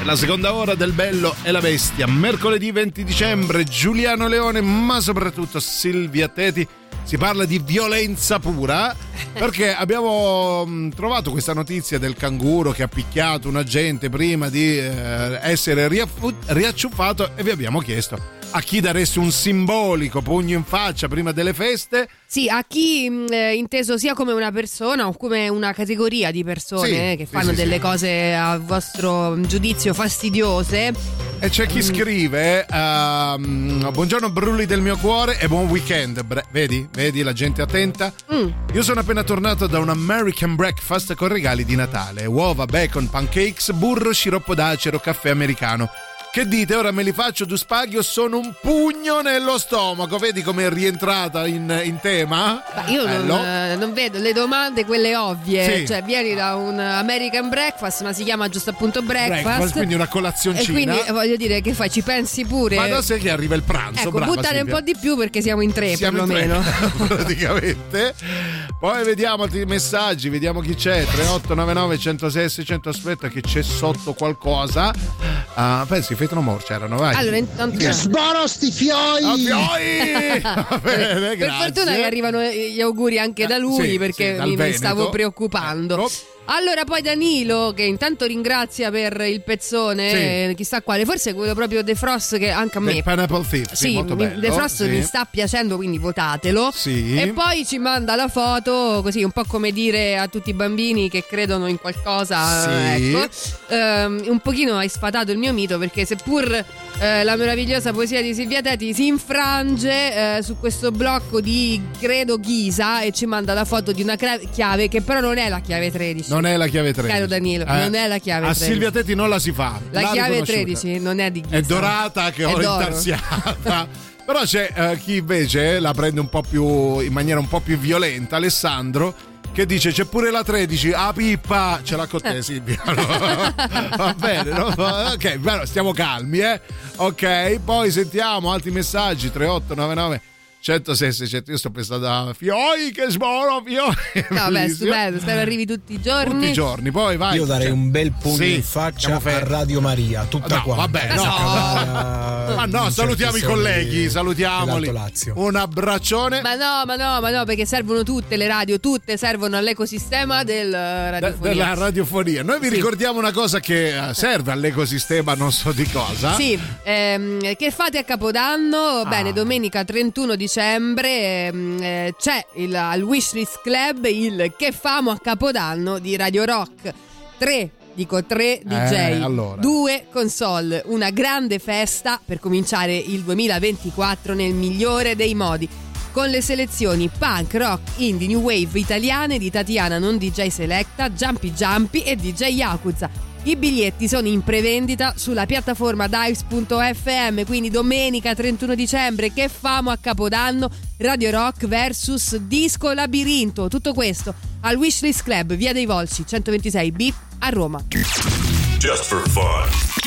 È la seconda ora del Bello e la Bestia. Mercoledì 20 dicembre, Giuliano Leone, ma soprattutto Silvia Teti. Si parla di violenza pura perché abbiamo mh, trovato questa notizia del canguro che ha picchiato un agente prima di eh, essere riacciuffato e vi abbiamo chiesto a chi daresti un simbolico pugno in faccia prima delle feste. Sì, a chi mh, eh, inteso sia come una persona o come una categoria di persone Sì, eh, che fanno sì, delle sì. cose a vostro giudizio fastidiose. E c'è chi scrive: ehm, Buongiorno, brulli del mio cuore e buon weekend. Bre- vedi? Vedi la gente attenta? Mm. Io sono appena tornato da un American breakfast con regali di Natale: uova, bacon, pancakes, burro, sciroppo d'acero, caffè americano. Che dite? Ora me li faccio due spaghi o sono un pugno nello stomaco? Vedi come è rientrata in, in tema? Ma io non, eh, non vedo le domande, quelle ovvie. Sì. Cioè, vieni da un American breakfast, ma si chiama giusto appunto breakfast. Breakfast, quindi una e colazioncina. quindi eh, voglio dire che fai, ci pensi pure. Ma sé che arriva il pranzo. ecco, brava buttare Silvia. un po' di più perché siamo in tre Siamo in tre, perlomeno. praticamente. Poi vediamo altri messaggi, vediamo chi c'è. 3899 106 600. Aspetta, che c'è sotto qualcosa. Ah, pensi, Fate No More c'erano, vai. Allora, intanto. Che sboro sti fioi! Ah, fioi! Va bene, per fortuna che arrivano gli auguri anche da lui sì, sì, perché dal mi, mi stavo preoccupando. Ecco. Allora, poi Danilo, che intanto ringrazia per il pezzone, Sì. eh, chissà quale, forse quello proprio The Frost che anche a me. Del Pineapple Thief, sì, molto mi- bello. The Frost sì. mi sta piacendo, quindi votatelo. Sì. E poi ci manda la foto, così un po' come dire a tutti i bambini che credono in qualcosa. Sì. Ecco. Ehm, un pochino hai sfatato il mio mito perché seppur eh, la meravigliosa poesia di Silvia Teti si infrange eh, su questo blocco di credo Ghisa e ci manda la foto di una chiave che però non è la chiave 13. Non è la chiave 13. Caro Danilo, non è la chiave A 13. Silvia Tetti non la si fa. La chiave riconosciuta. 13 non è di Ghisa. È dorata che È ho intarsiata. Però c'è eh, chi invece la prende un po' più in maniera un po' più violenta, Alessandro. Che dice c'è pure la 13, ah pippa, ce l'ha con te Silvia. Va bene, no? ok, però stiamo calmi, eh. Ok, poi sentiamo altri messaggi 3899 106 600. Io sto pensando a Fioi che sboro, Fioi. No, beh, stupendo, spero arrivi tutti i giorni. Tutti i giorni, poi vai. Io darei Cioè, un bel pugno sì, in faccia a. Radio Maria, tutta No, quanta. vabbè, no. Cavara, Ma no, salutiamo i colleghi, salutiamoli. Un abbraccione. Ma no, ma no, ma no, perché servono tutte le radio, tutte servono all'ecosistema del eh, de- radiofonia. della radiofonia. Noi vi Sì. ricordiamo una cosa che eh, serve all'ecosistema, non so di cosa. Sì, ehm, che fate a Capodanno? Ah. Bene, domenica 31 dicembre ehm, eh, c'è il, al Wishlist Club il Che famo a Capodanno di Radio Rock. Tre, dico tre DJ, Eh, allora. due console, una grande festa per cominciare il 2024 nel migliore dei modi. Con le selezioni punk, rock, indie, new wave italiane di Tatiana non DJ Selecta, Jumpy Jumpy e DJ Yakuza. I biglietti sono in prevendita sulla piattaforma dives.fm, quindi domenica 31 dicembre, che famo a Capodanno, Radio Rock versus Disco Labirinto. Tutto questo al Wishlist Club, via dei Volsci, 126B a Roma. Just for fun.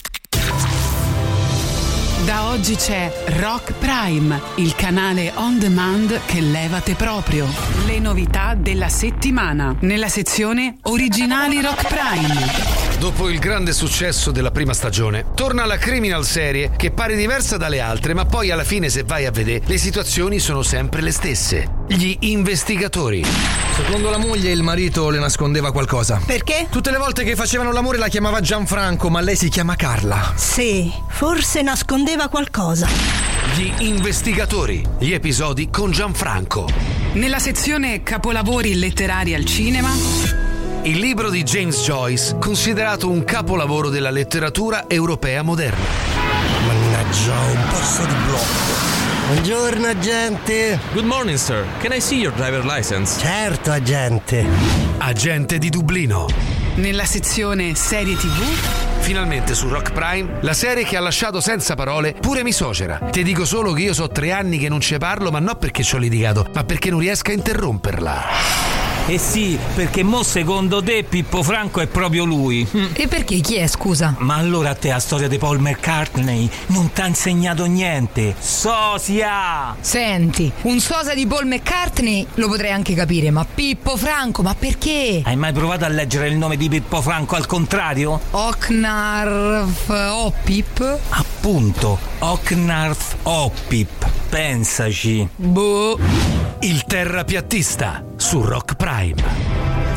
Da oggi c'è Rock Prime, il canale on demand che levate proprio. Le novità della settimana nella sezione Originali Rock Prime. Dopo il grande successo della prima stagione, torna la criminal serie che pare diversa dalle altre, ma poi alla fine se vai a vedere le situazioni sono sempre le stesse. Gli investigatori. Secondo la moglie il marito le nascondeva qualcosa. Perché? Tutte le volte che facevano l'amore la chiamava Gianfranco, ma lei si chiama Carla. Sì, forse nascondeva qualcosa. Gli investigatori. Gli episodi con Gianfranco. Nella sezione Capolavori letterari al cinema. Il libro di James Joyce, considerato un capolavoro della letteratura europea moderna. Mannaggia, un passo di blocco. Buongiorno agente. Good morning, sir. Can I see your driver license? Certo, agente. Agente di Dublino. Nella sezione Serie TV. Finalmente su Rock Prime, la serie che ha lasciato senza parole pure Misocera. Ti dico solo che io so tre anni che non ci parlo, ma non perché ci ho litigato, ma perché non riesco a interromperla. Eh sì, perché mo secondo te Pippo Franco è proprio lui. E perché? Chi è, scusa? Ma allora a te la storia di Paul McCartney non ti ha insegnato niente. Sosia! Senti, un sosa di Paul McCartney lo potrei anche capire, ma Pippo Franco, ma perché? Hai mai provato a leggere il nome di Pippo Franco al contrario? Oknarf Oppip? Appunto, Oknarf Oppip. Pensaci. Boh. Il terrapiattista su Rock Prime.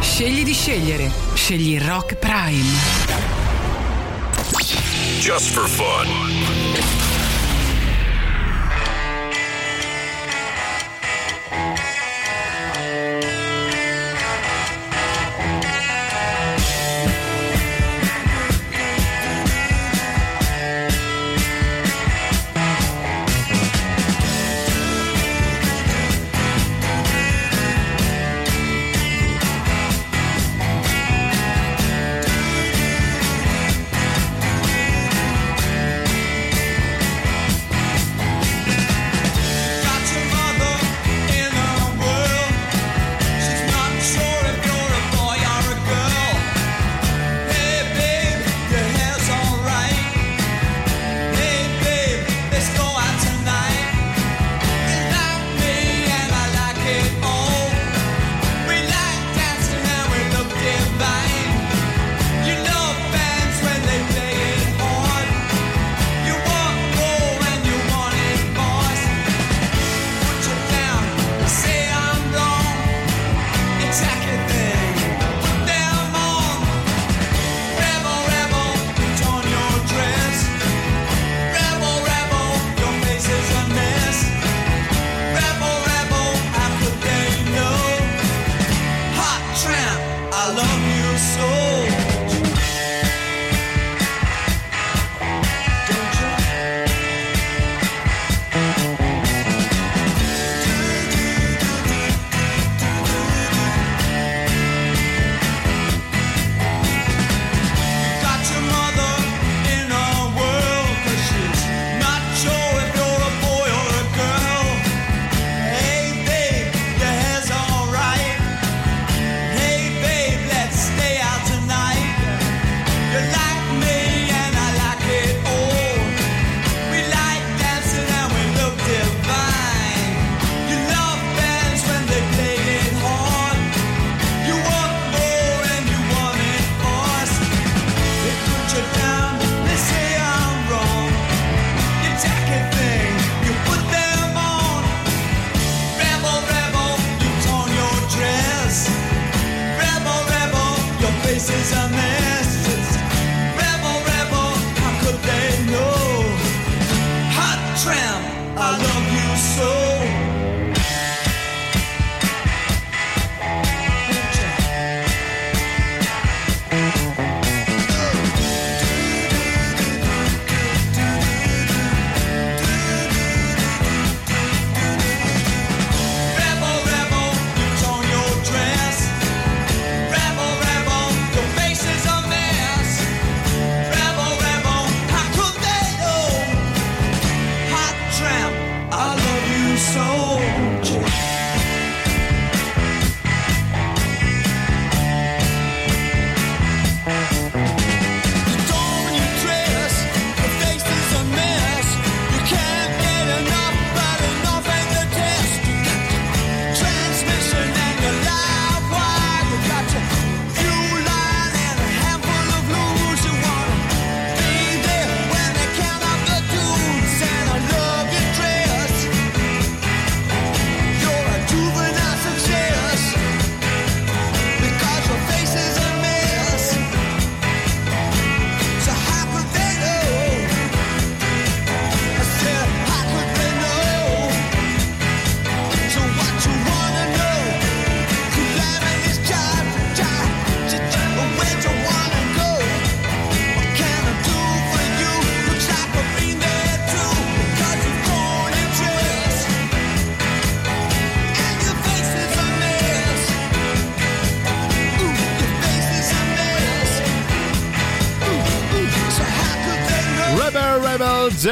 Scegli di scegliere. Scegli Rock Prime. Just for fun.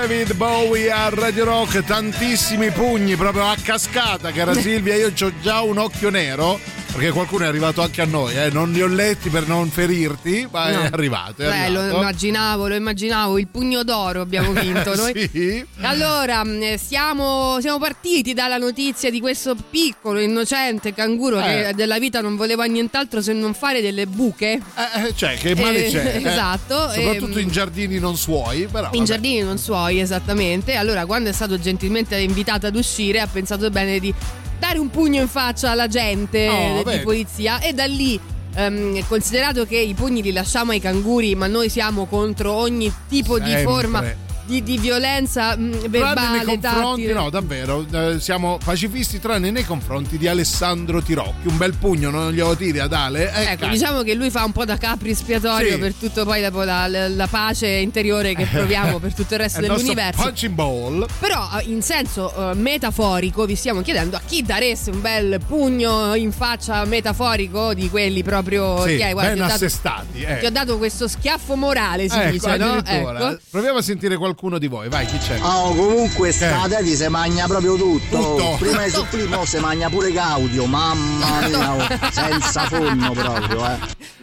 David Bowie a Radio Rock, tantissimi pugni proprio a cascata, cara Silvia. Io ho già un occhio nero. Perché qualcuno è arrivato anche a noi, eh. non li ho letti per non ferirti, ma No. è arrivato. È Beh, lo arrivato. immaginavo, lo immaginavo, il pugno d'oro abbiamo vinto noi. Sì. Allora, mh, siamo, siamo partiti dalla notizia di questo piccolo, innocente canguro che Eh. della vita non voleva nient'altro se non fare delle buche. Eh, cioè, che male Eh, c'è? eh? esatto, Soprattutto ehm, in giardini non suoi, però. In vabbè. giardini non suoi, esattamente. Allora, quando è stato gentilmente invitato ad uscire, ha pensato bene di dare un pugno in faccia alla gente Oh, di polizia e da lì. ehm, considerato che i pugni li lasciamo ai canguri, ma noi siamo contro ogni tipo di Sempre. forma di, di violenza mh, Tranne verbale, nei confronti, no, davvero, eh, siamo pacifisti tranne nei confronti di Alessandro Tirocchi. Un bel pugno non glielo tiri ad Ale. Eh, Ecco, cazzo. diciamo che lui fa un po' da capri espiatorio Sì. per tutto poi dopo la, la- la pace interiore che proviamo per tutto il resto il dell'universo. punching ball. Però eh, in senso eh, metaforico vi stiamo chiedendo a chi dareste un bel pugno in faccia metaforico di quelli proprio Sì, ti hai- guarda, ben ti ho dato- assestati. eh. Ti ho dato questo schiaffo morale, si Ecco, dice, no? Ecco. Proviamo a sentire qualcuno di voi, vai, chi c'è? Oh, comunque sta Eh. Si mangia proprio tutto. Tutto. Prima di supplì, mo si mangia pure Gaudio, mamma mia, oh, senza forno proprio, eh.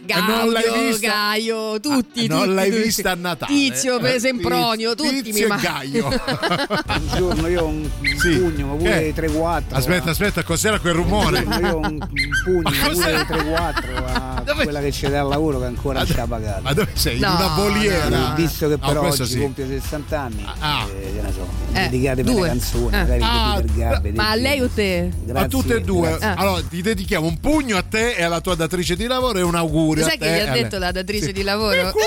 E non l'hai Gaudio, vista? Gaio, tutti, non tutti, l'hai tutti. vista a Natale. Tizio, per Eh, Sempronio, Tiz- tutti Tizio mi ma- Gaio. Un giorno io ho un Sì. pugno, ma pure Eh. 3-4. Aspetta, aspetta, cos'era quel rumore? Un giorno io ho un pugno, Ma pure 3-4 a quella che c'è dal lavoro che ancora non ci ha pagato. Ma dove sei? No, in una voliera? Eh, Visto che No, però questo oggi sì. compie 60 anni, Ah. eh, che ne so, Eh, dedicatemi due. una canzone, Eh. magari Ah, per Gabbe. Ma a lei o te? a tutte e due. grazie. Ah. Allora, ti dedichiamo un pugno a te e alla tua datrice di lavoro e un augurio Sai a te. che gli ha detto la datrice Sì. di lavoro?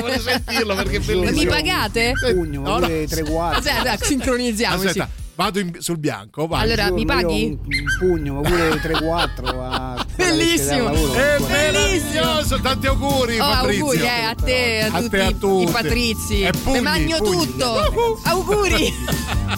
Voglio sentirlo perché bellissimo. mi pagate? Pugno, ma No, no. pure 3-4. Aspetta, dai, sincronizziamoci. Aspetta, vado in- sul bianco. Vai. Allora, mi paghi? Un, un pugno, ma pure 3-4 a Bellissimo. È meraviglioso, tanti auguri, Oh, Patrizio. auguri eh, a te, a, A tutti te, a i patrizi. E pugni, magno pugni. tutto. auguri.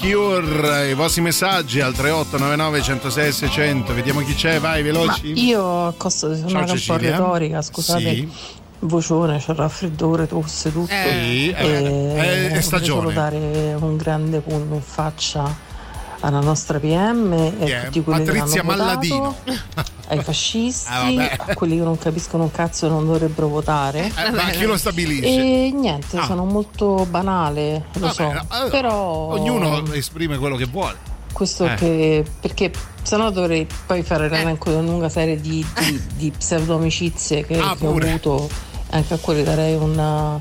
Cure, i vostri messaggi al 3899 106 600. Vediamo chi c'è, vai veloci. Ma io a costo di suonare un po' retorica, scusate. Sì. Vocione, c'è raffreddore, tosse, tutto. Eh, E è- stagione. solo dare un grande pugno in faccia alla nostra PM e è? tutti quelli Patrizia che hanno Malladino. votato, ai fascisti, Ah, vabbè. a quelli che non capiscono un cazzo e non dovrebbero votare. Eh, ma chi lo stabilisce? E niente, Ah. sono molto banale, lo Vabbè, so, eh, però Ognuno esprime quello che vuole. questo Eh. che perché sennò dovrei poi fare l'elenco di una lunga serie di, di, di pseudo-amicizie che, Ah, che ho avuto anche a quelli darei una-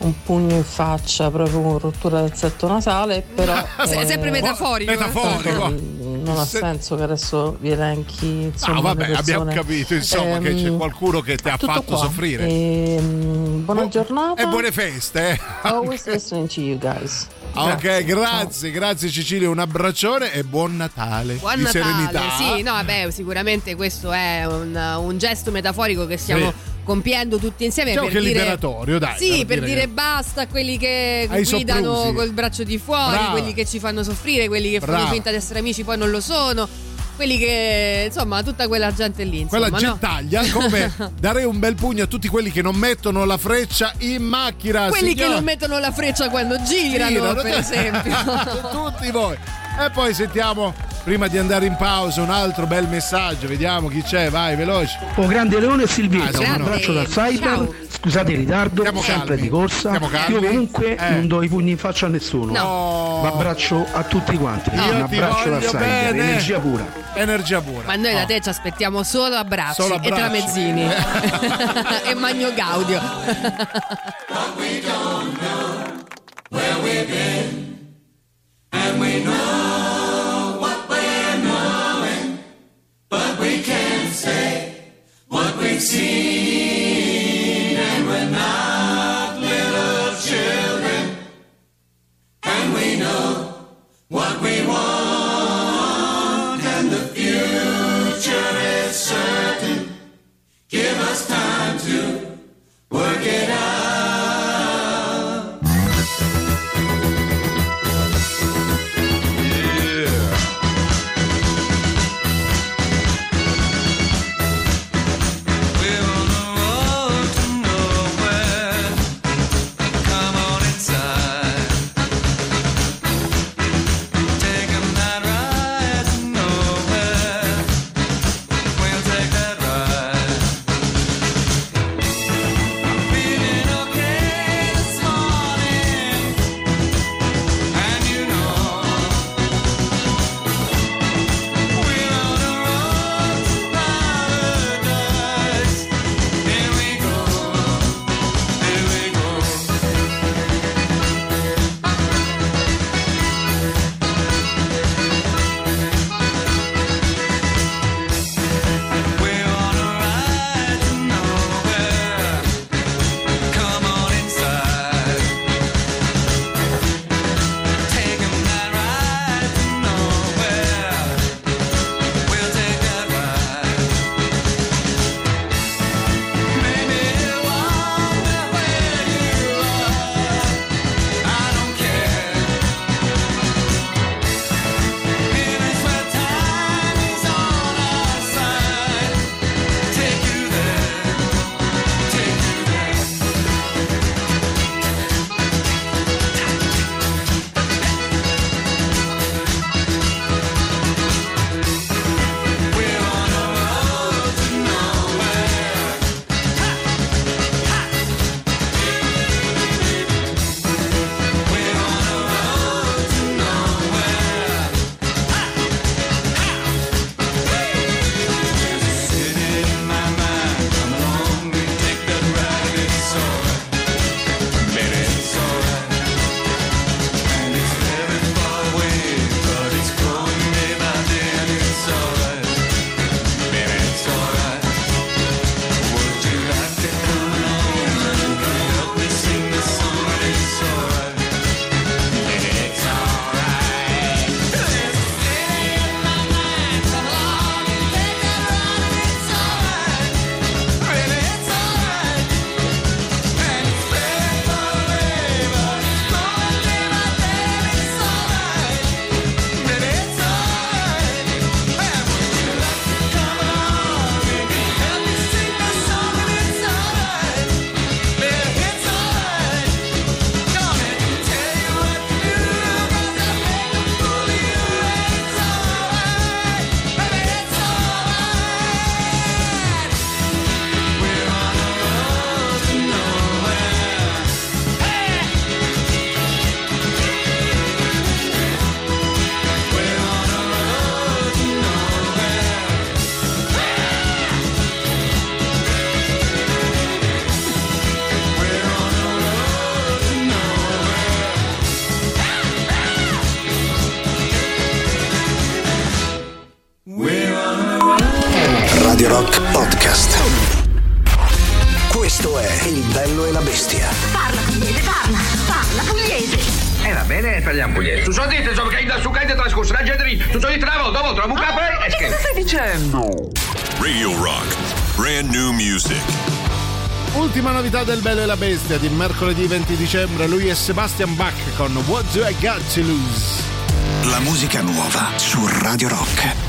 un pugno in faccia proprio con rottura del setto nasale però Se- eh, sempre metaforico. Metaforico. Non ha senso che adesso vi elenchi insomma No, vabbè, abbiamo capito, insomma, che c'è Ehm, qualcuno che ti ha fatto qua. soffrire. Ehm, buona giornata E buone feste, eh. always listening to you guys Ok, grazie, grazie Cecilia, un abbraccione e buon Natale. Buon di Natale, serenità. sì, no, vabbè, sicuramente questo è un, un gesto metaforico che stiamo Sì. Compiendo tutti insieme Diciamo per che dire liberatorio, dai, Sì, per dire dire, che- basta a quelli che Ai guidano soprusi. col braccio di fuori, Brava. quelli che ci fanno soffrire, quelli che fanno Brava. finta di essere amici poi non lo sono. Quelli che, insomma, tutta quella gente lì. Insomma, Quella no? gentaglia, come darei un bel pugno a tutti quelli che non mettono la freccia in macchina. Quelli che signor- non mettono la freccia quando girano, Girano. per esempio. tutti voi. E poi sentiamo, prima di andare in pausa, un altro bel messaggio. Vediamo chi c'è, vai, veloce. Oh, grande Leone e Silvietta, Ah, un abbraccio dal cyber. Scusate il ritardo, Siamo sempre calmi. di corsa. Io comunque Eh. non do i pugni in faccia a nessuno. No. Ma abbraccio a tutti quanti. Io Un abbraccio dal cyber, bene. energia pura. Energia pura. Ma noi da te ci aspettiamo solo abbracci, Solo e abbracci. tramezzini e Magno Gaudio. where we've been, and we know what we're knowing, but we can't say what we've seen, sraggedri, tutto di travo, dopo trovo un caffè ah, e scherzo. Cosa stai dicendo? Radio Rock, brand new music. Ultima novità del Bello e la Bestia di mercoledì 20 dicembre, lui è Sebastian Bach con What Do I Got to Lose? La musica nuova su Radio Rock.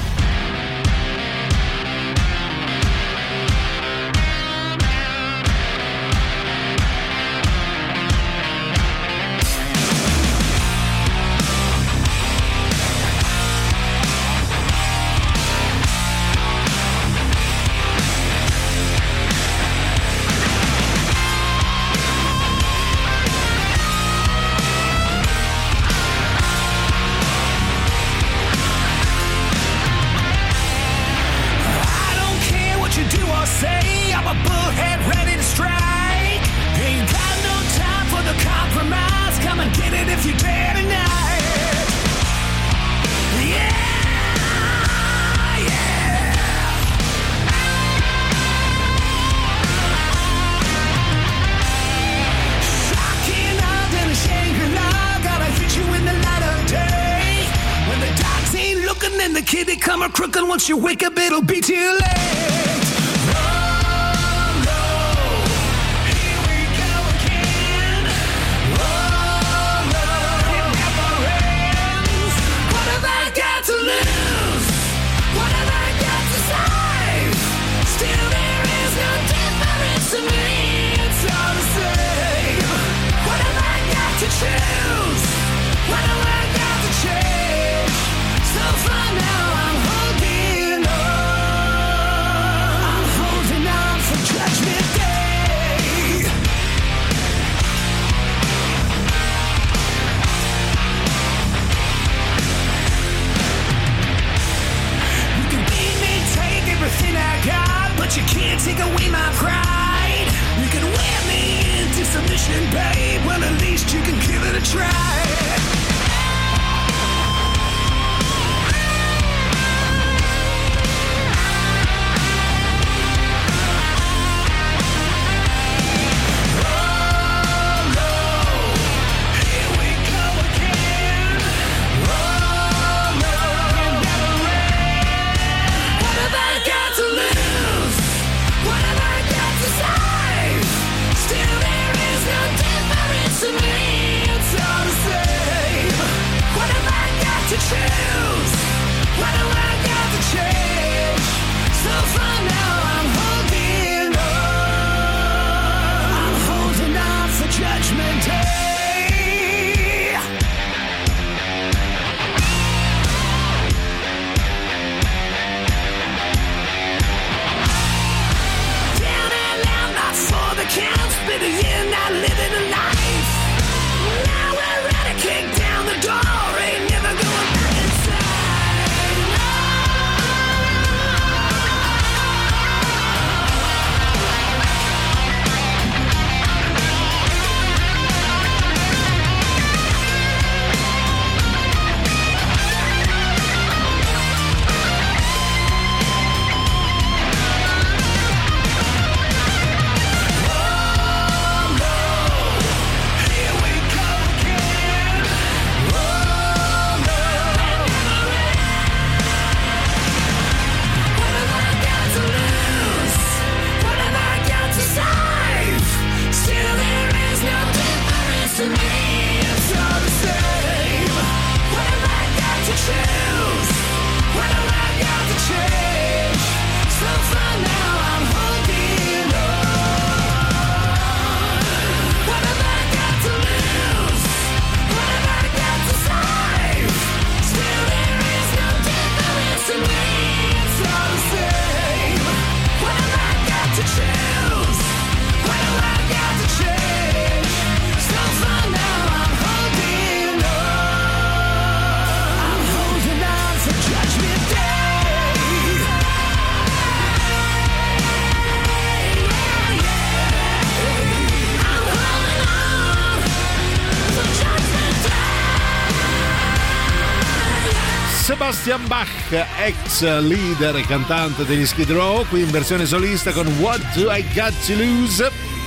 ex leader e cantante degli Skid Row, qui in versione solista con What Do I Got to Lose?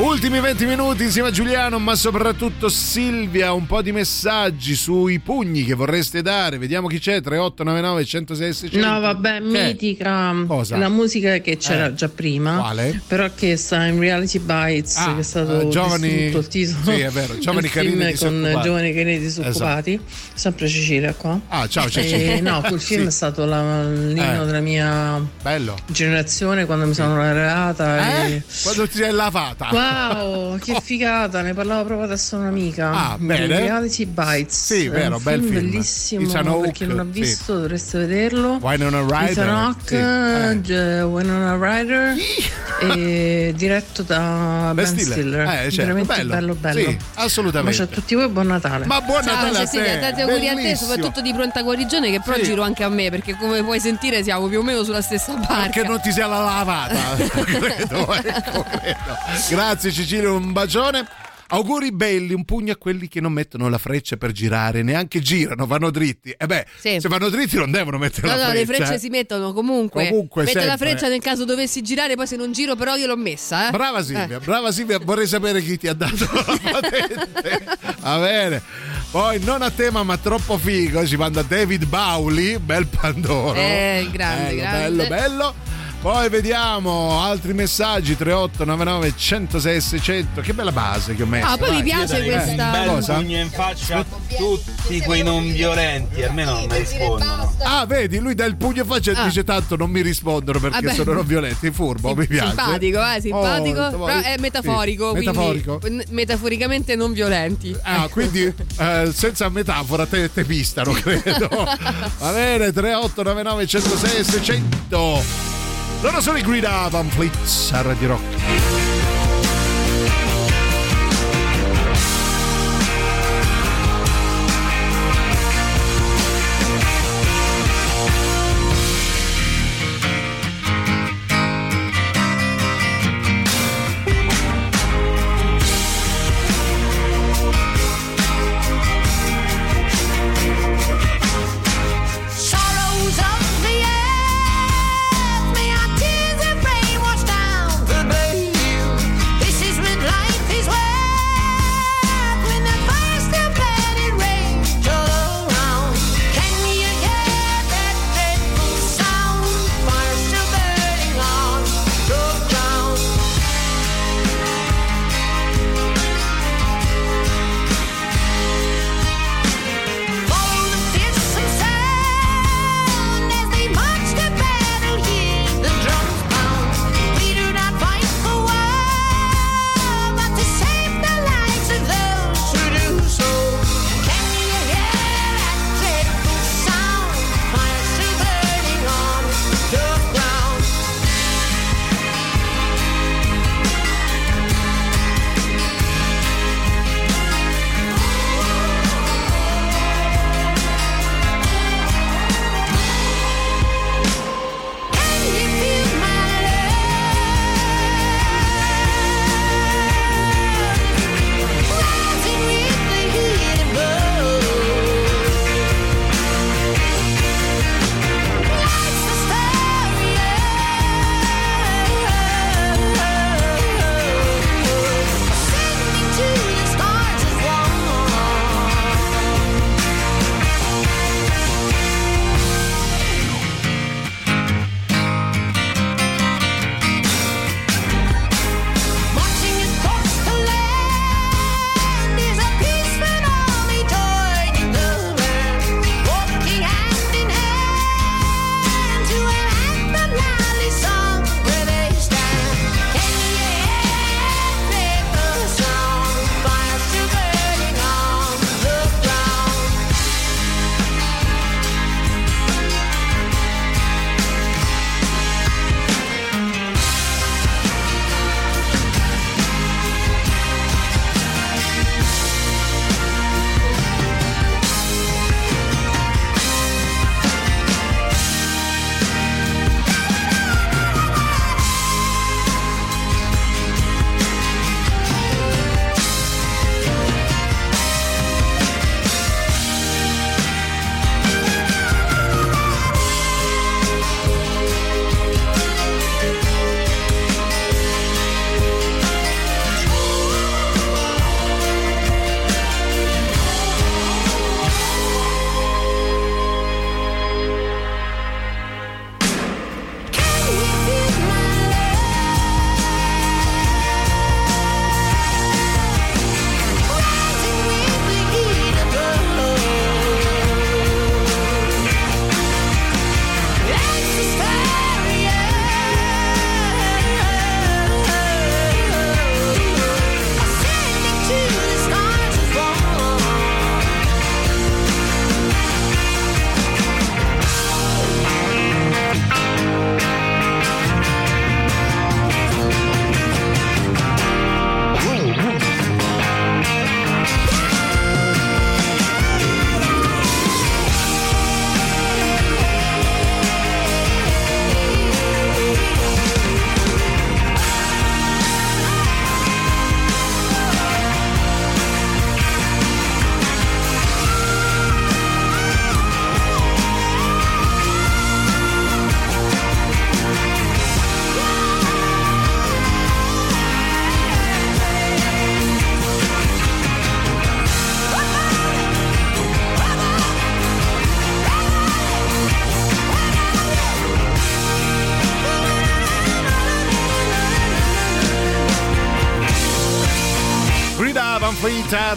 Ultimi 20 minuti insieme a Giuliano, ma soprattutto Silvia, un po' di messaggi sui pugni che vorreste dare. Vediamo chi c'è, 3899 106 600. No, vabbè, mitica Cosa? la musica che c'era Eh. già prima. Quale? Però che sta in Reality Bites, Ah, che è stato eh, giovani- il titolo. Sì, è vero, giovani carini film. Esatto. con giovani carini disoccupati. Sempre Cecilia qua. Ah, ciao Cecilia. Eh, no, quel film Sì. è stato la- l'inno Eh. della mia Bello. generazione quando mi sono laureata. Eh? E... Quando ti sei lavata. Wow, che figata, ne parlavo proprio adesso a un'amica. Ah, bene. Reality Bites. Sì, È vero, un bel film. bellissimo. Per chi non ha sì. visto dovreste vederlo. Winona Ryder, Hawke, sì, eh. G- Winona Ryder e diretto da Ben Ben Stiller. Stiller. Eh, certo, Veramente bello. bello bello. Sì, assolutamente. Bacio a tutti voi e buon Natale. Ma buon Ciao Natale a Cecilia, te. tanti auguri a te, soprattutto di pronta guarigione, che però Sì. giro anche a me, perché come puoi sentire siamo più o meno sulla stessa barca. Perché non ti sia la lavata, credo, ecco, credo. Grazie Cecilia, un bacione. Auguri belli, un pugno a quelli che non mettono la freccia per girare, neanche girano, vanno dritti. E beh, Sì. se vanno dritti non devono mettere No, la no, freccia. le frecce eh. si mettono comunque. Comunque, Mette la sempre. freccia nel caso dovessi girare, poi se non giro, però io l'ho messa. Eh. Brava Silvia, Eh. brava Silvia, vorrei sapere chi ti ha dato la patente. Va bene. Poi non a tema ma troppo figo, ci manda David Bauli, bel Pandoro. Eh, grande, bello, grande. bello, bello. Poi vediamo altri messaggi 3899 106 600. Che bella base che ho messo. Ah, poi mi piace Eh, questa- Un bel Cosa? pugno in faccia a tutti quei non violenti, almeno non mi rispondono. Ah, vedi, lui dà il pugno in faccia e Ah. dice tanto non mi rispondono perché Vabbè. sono non violenti, furbo, mi piace. Simpatico, eh, simpatico. Oh, però è metaforico. sì, quindi metaforico. metaforicamente non violenti. Ah, quindi eh, senza metafora te, te pistano, credo. Va bene, 3899 106 600. Loro sono i Grida Van Fleet a Radio Rock.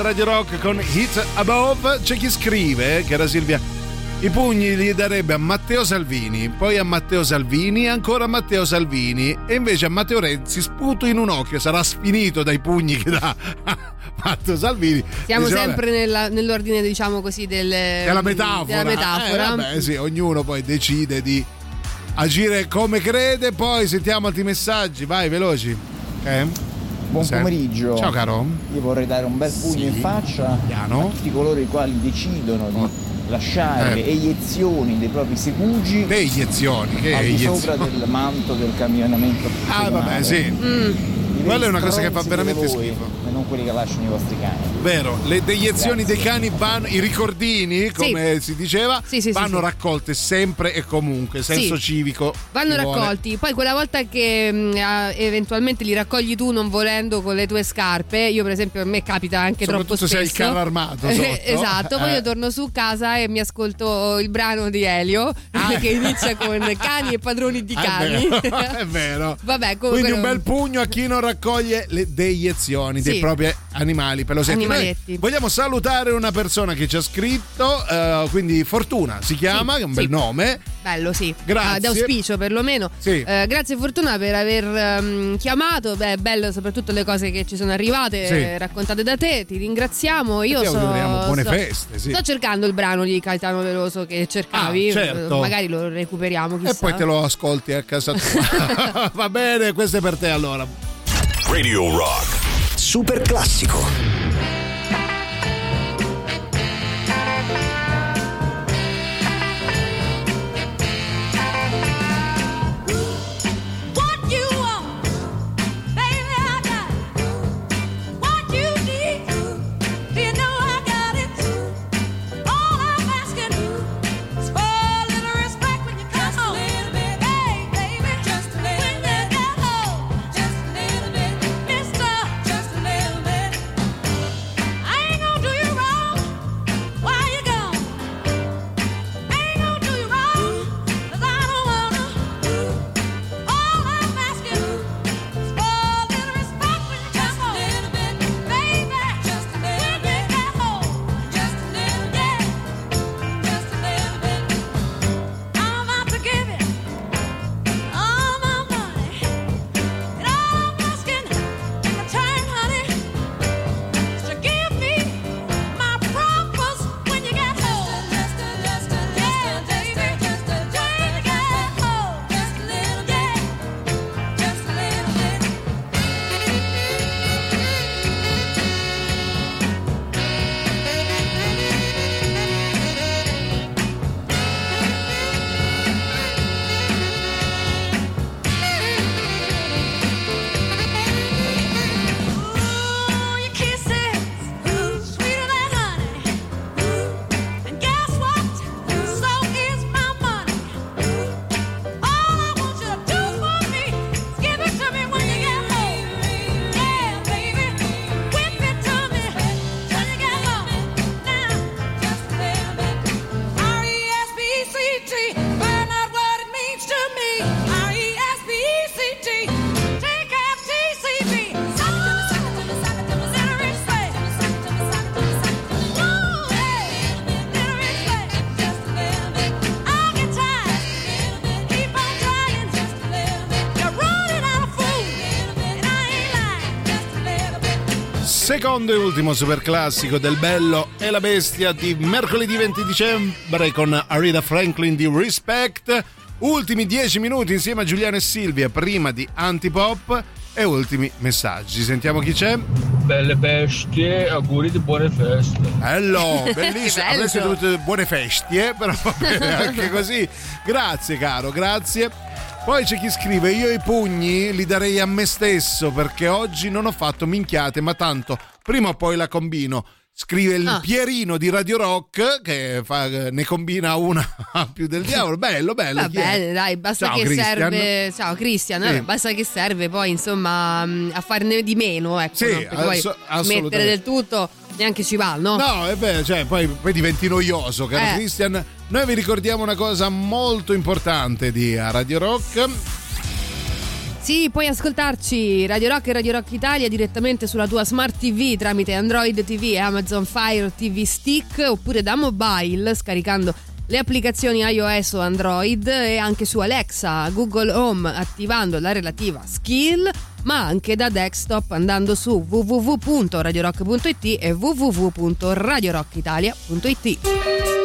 Radio Rock con Hit Above. C'è chi scrive, che era Silvia, i pugni li darebbe a Matteo Salvini, poi a Matteo Salvini ancora a Matteo Salvini. E invece a Matteo Renzi sputo in un occhio, sarà sfinito dai pugni che dà Matteo Salvini. Siamo Dice, sempre nella- nell'ordine, diciamo così, del, della metafora. della metafora. Eh, vabbè, sì, ognuno poi decide di agire come crede. Poi sentiamo altri messaggi, vai, veloci. Ok? Buon pomeriggio. Ciao caro. Io vorrei dare un bel pugno Sì. in faccia Piano. a tutti coloro i quali decidono di lasciare Eh. le eiezioni dei propri sepugi Che iniezioni? Che al di eiezioni? sopra del manto del camionamento Ah, vabbè, sì. Mm. Quella è una cosa che fa veramente schifo. Non quelli che lasciano i vostri cani. Vero, le deiezioni dei cani vanno, i ricordini, come si diceva, Sì, sì, sì, vanno sì. raccolte sempre e comunque, senso Sì. civico. Vanno vuole. raccolti, poi quella volta che mh, ah, eventualmente li raccogli tu non volendo con le tue scarpe, io per esempio a me capita anche troppo Soprattutto se spesso. hai il carro armato sotto. esatto, poi Eh. io torno su casa e mi ascolto il brano di Elio che inizia con cani e padroni di Ah, cani. È vero, è vero. Vabbè, comunque Quindi un bel pugno a chi non raccoglie le deiezioni dei Sì. Propri animali pelosetti. Noi vogliamo salutare una persona che ci ha scritto, eh, quindi Fortuna si chiama, che è un bel nome. Bello, sì. Grazie. Ah, d'auspicio perlomeno. Sì. Eh, grazie Fortuna per aver ehm, chiamato. Beh, bello soprattutto le cose che ci sono arrivate, Sì. eh, raccontate da te. Ti ringraziamo. Io ti so, buone sto- feste, sì. Sto cercando il brano di Caetano Veloso che cercavi. Ah, certo. Magari lo recuperiamo. Chissà. E poi te lo ascolti a casa tua. Va bene, questo è per te allora. Radio Rock. Super classico. Secondo e ultimo super classico del Bello e la Bestia di mercoledì 20 dicembre con Arida Franklin di Respect. Ultimi 10 minuti insieme a Giuliano e Silvia prima di Antipop e ultimi messaggi. Sentiamo chi c'è. Belle bestie, auguri di buone feste. Bello, bellissimo. Avreste dovute buone festie, però va bene anche così. Grazie, caro, grazie. Poi c'è chi scrive: Io i pugni li darei a me stesso perché oggi non ho fatto minchiate, ma tanto prima o poi la combino. Scrive il Ah. Pierino di Radio Rock che fa- ne combina una più del diavolo. Bello, bello. Va bene, dai, basta Ciao, che Christian. serve. Ciao Cristian, Sì. basta che serve poi insomma mh, a farne di meno, ecco. Sì, no? Ass- mettere del tutto neanche ci va, no? No, è vero, cioè, poi, poi diventi noioso, caro Eh. Christian. Noi vi ricordiamo una cosa molto importante di Radio Rock. Sì, puoi ascoltarci Radio Rock e Radio Rock Italia direttamente sulla tua Smart TV tramite Android TV e Amazon Fire TV Stick oppure da mobile scaricando le applicazioni iOS o Android e anche su Alexa, Google Home attivando la relativa skill, ma anche da desktop andando su www.radiorock.it e www.radiorockitalia.it.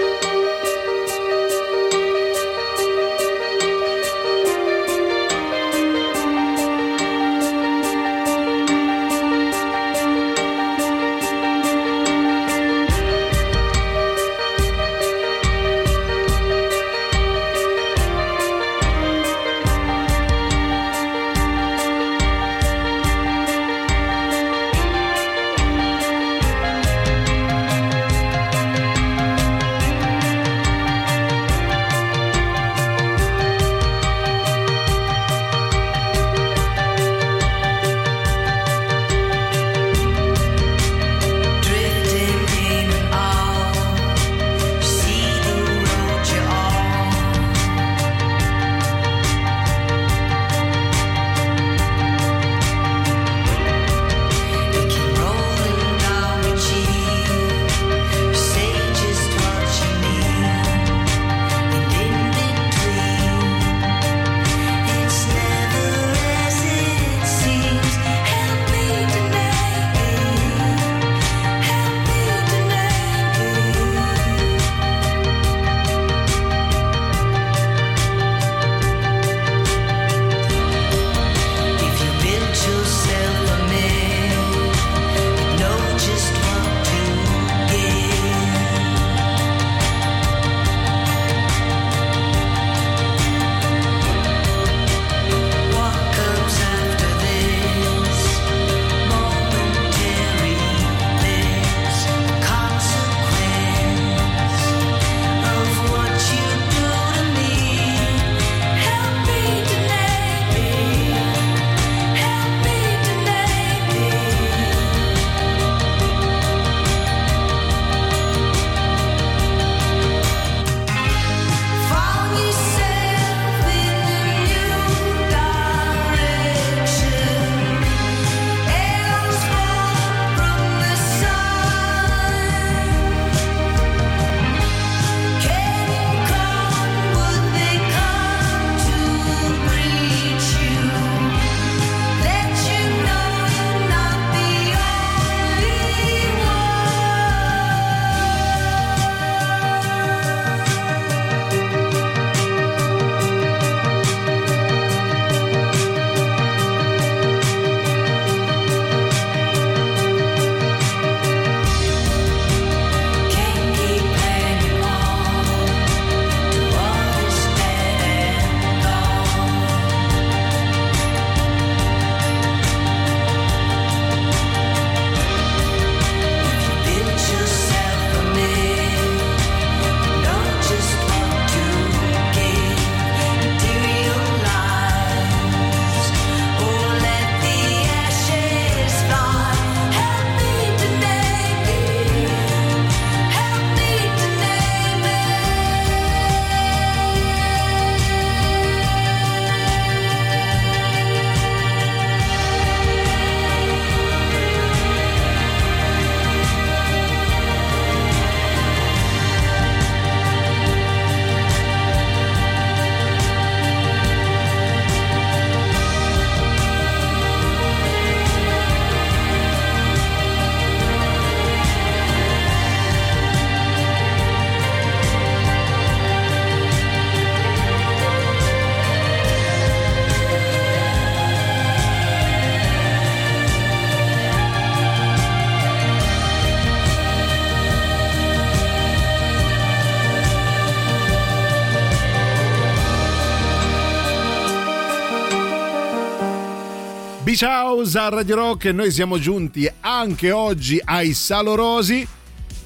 Beach House a Radio Rock e noi siamo giunti anche oggi ai Salorosi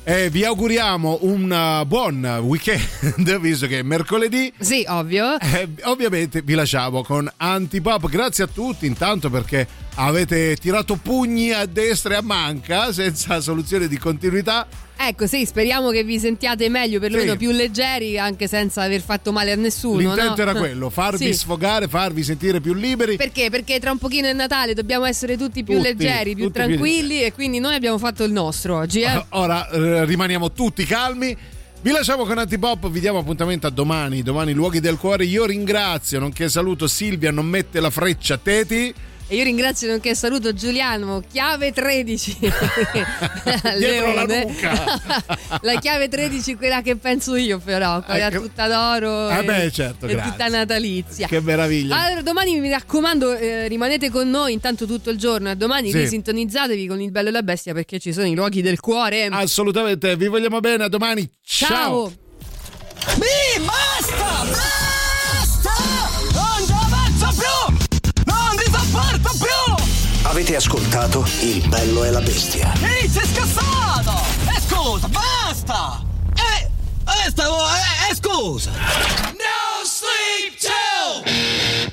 e vi auguriamo un uh, buon weekend visto che è mercoledì. Sì, ovvio. Eh, ovviamente vi lasciamo con Antipop. Grazie a tutti intanto perché avete tirato pugni a destra e a manca senza soluzione di continuità. Ecco, sì, speriamo che vi sentiate meglio, perlomeno Sì. più leggeri, anche senza aver fatto male a nessuno. L'intento no? era quello, farvi Sì. sfogare, farvi sentire più liberi. Perché? Perché tra un pochino è Natale, dobbiamo essere tutti più Tutti, leggeri, più tutti più tranquilli e quindi noi abbiamo fatto il nostro oggi, eh? Ora eh, rimaniamo tutti calmi. Vi lasciamo con Antipop, vi diamo appuntamento a domani, domani luoghi del cuore. Io ringrazio, nonché saluto Silvia, non mette la freccia Teti. E io ringrazio nonché saluto Giuliano, chiave 13. Dietro la nuca. la chiave 13, quella che penso io però, quella Eh, tutta d'oro. Eh e- beh, certo, e grazie. tutta natalizia. Che meraviglia. Allora, domani mi raccomando, eh, rimanete con noi intanto tutto il giorno e domani Sì. risintonizzatevi con il bello e la bestia perché ci sono i luoghi del cuore. Assolutamente, vi vogliamo bene, a domani. Ciao. Mi basta! Basta! Avete ascoltato Il bello e la bestia. Ehi, sei scassato! E scusa, basta! E... E stavo... E, e scusa! No sleep till!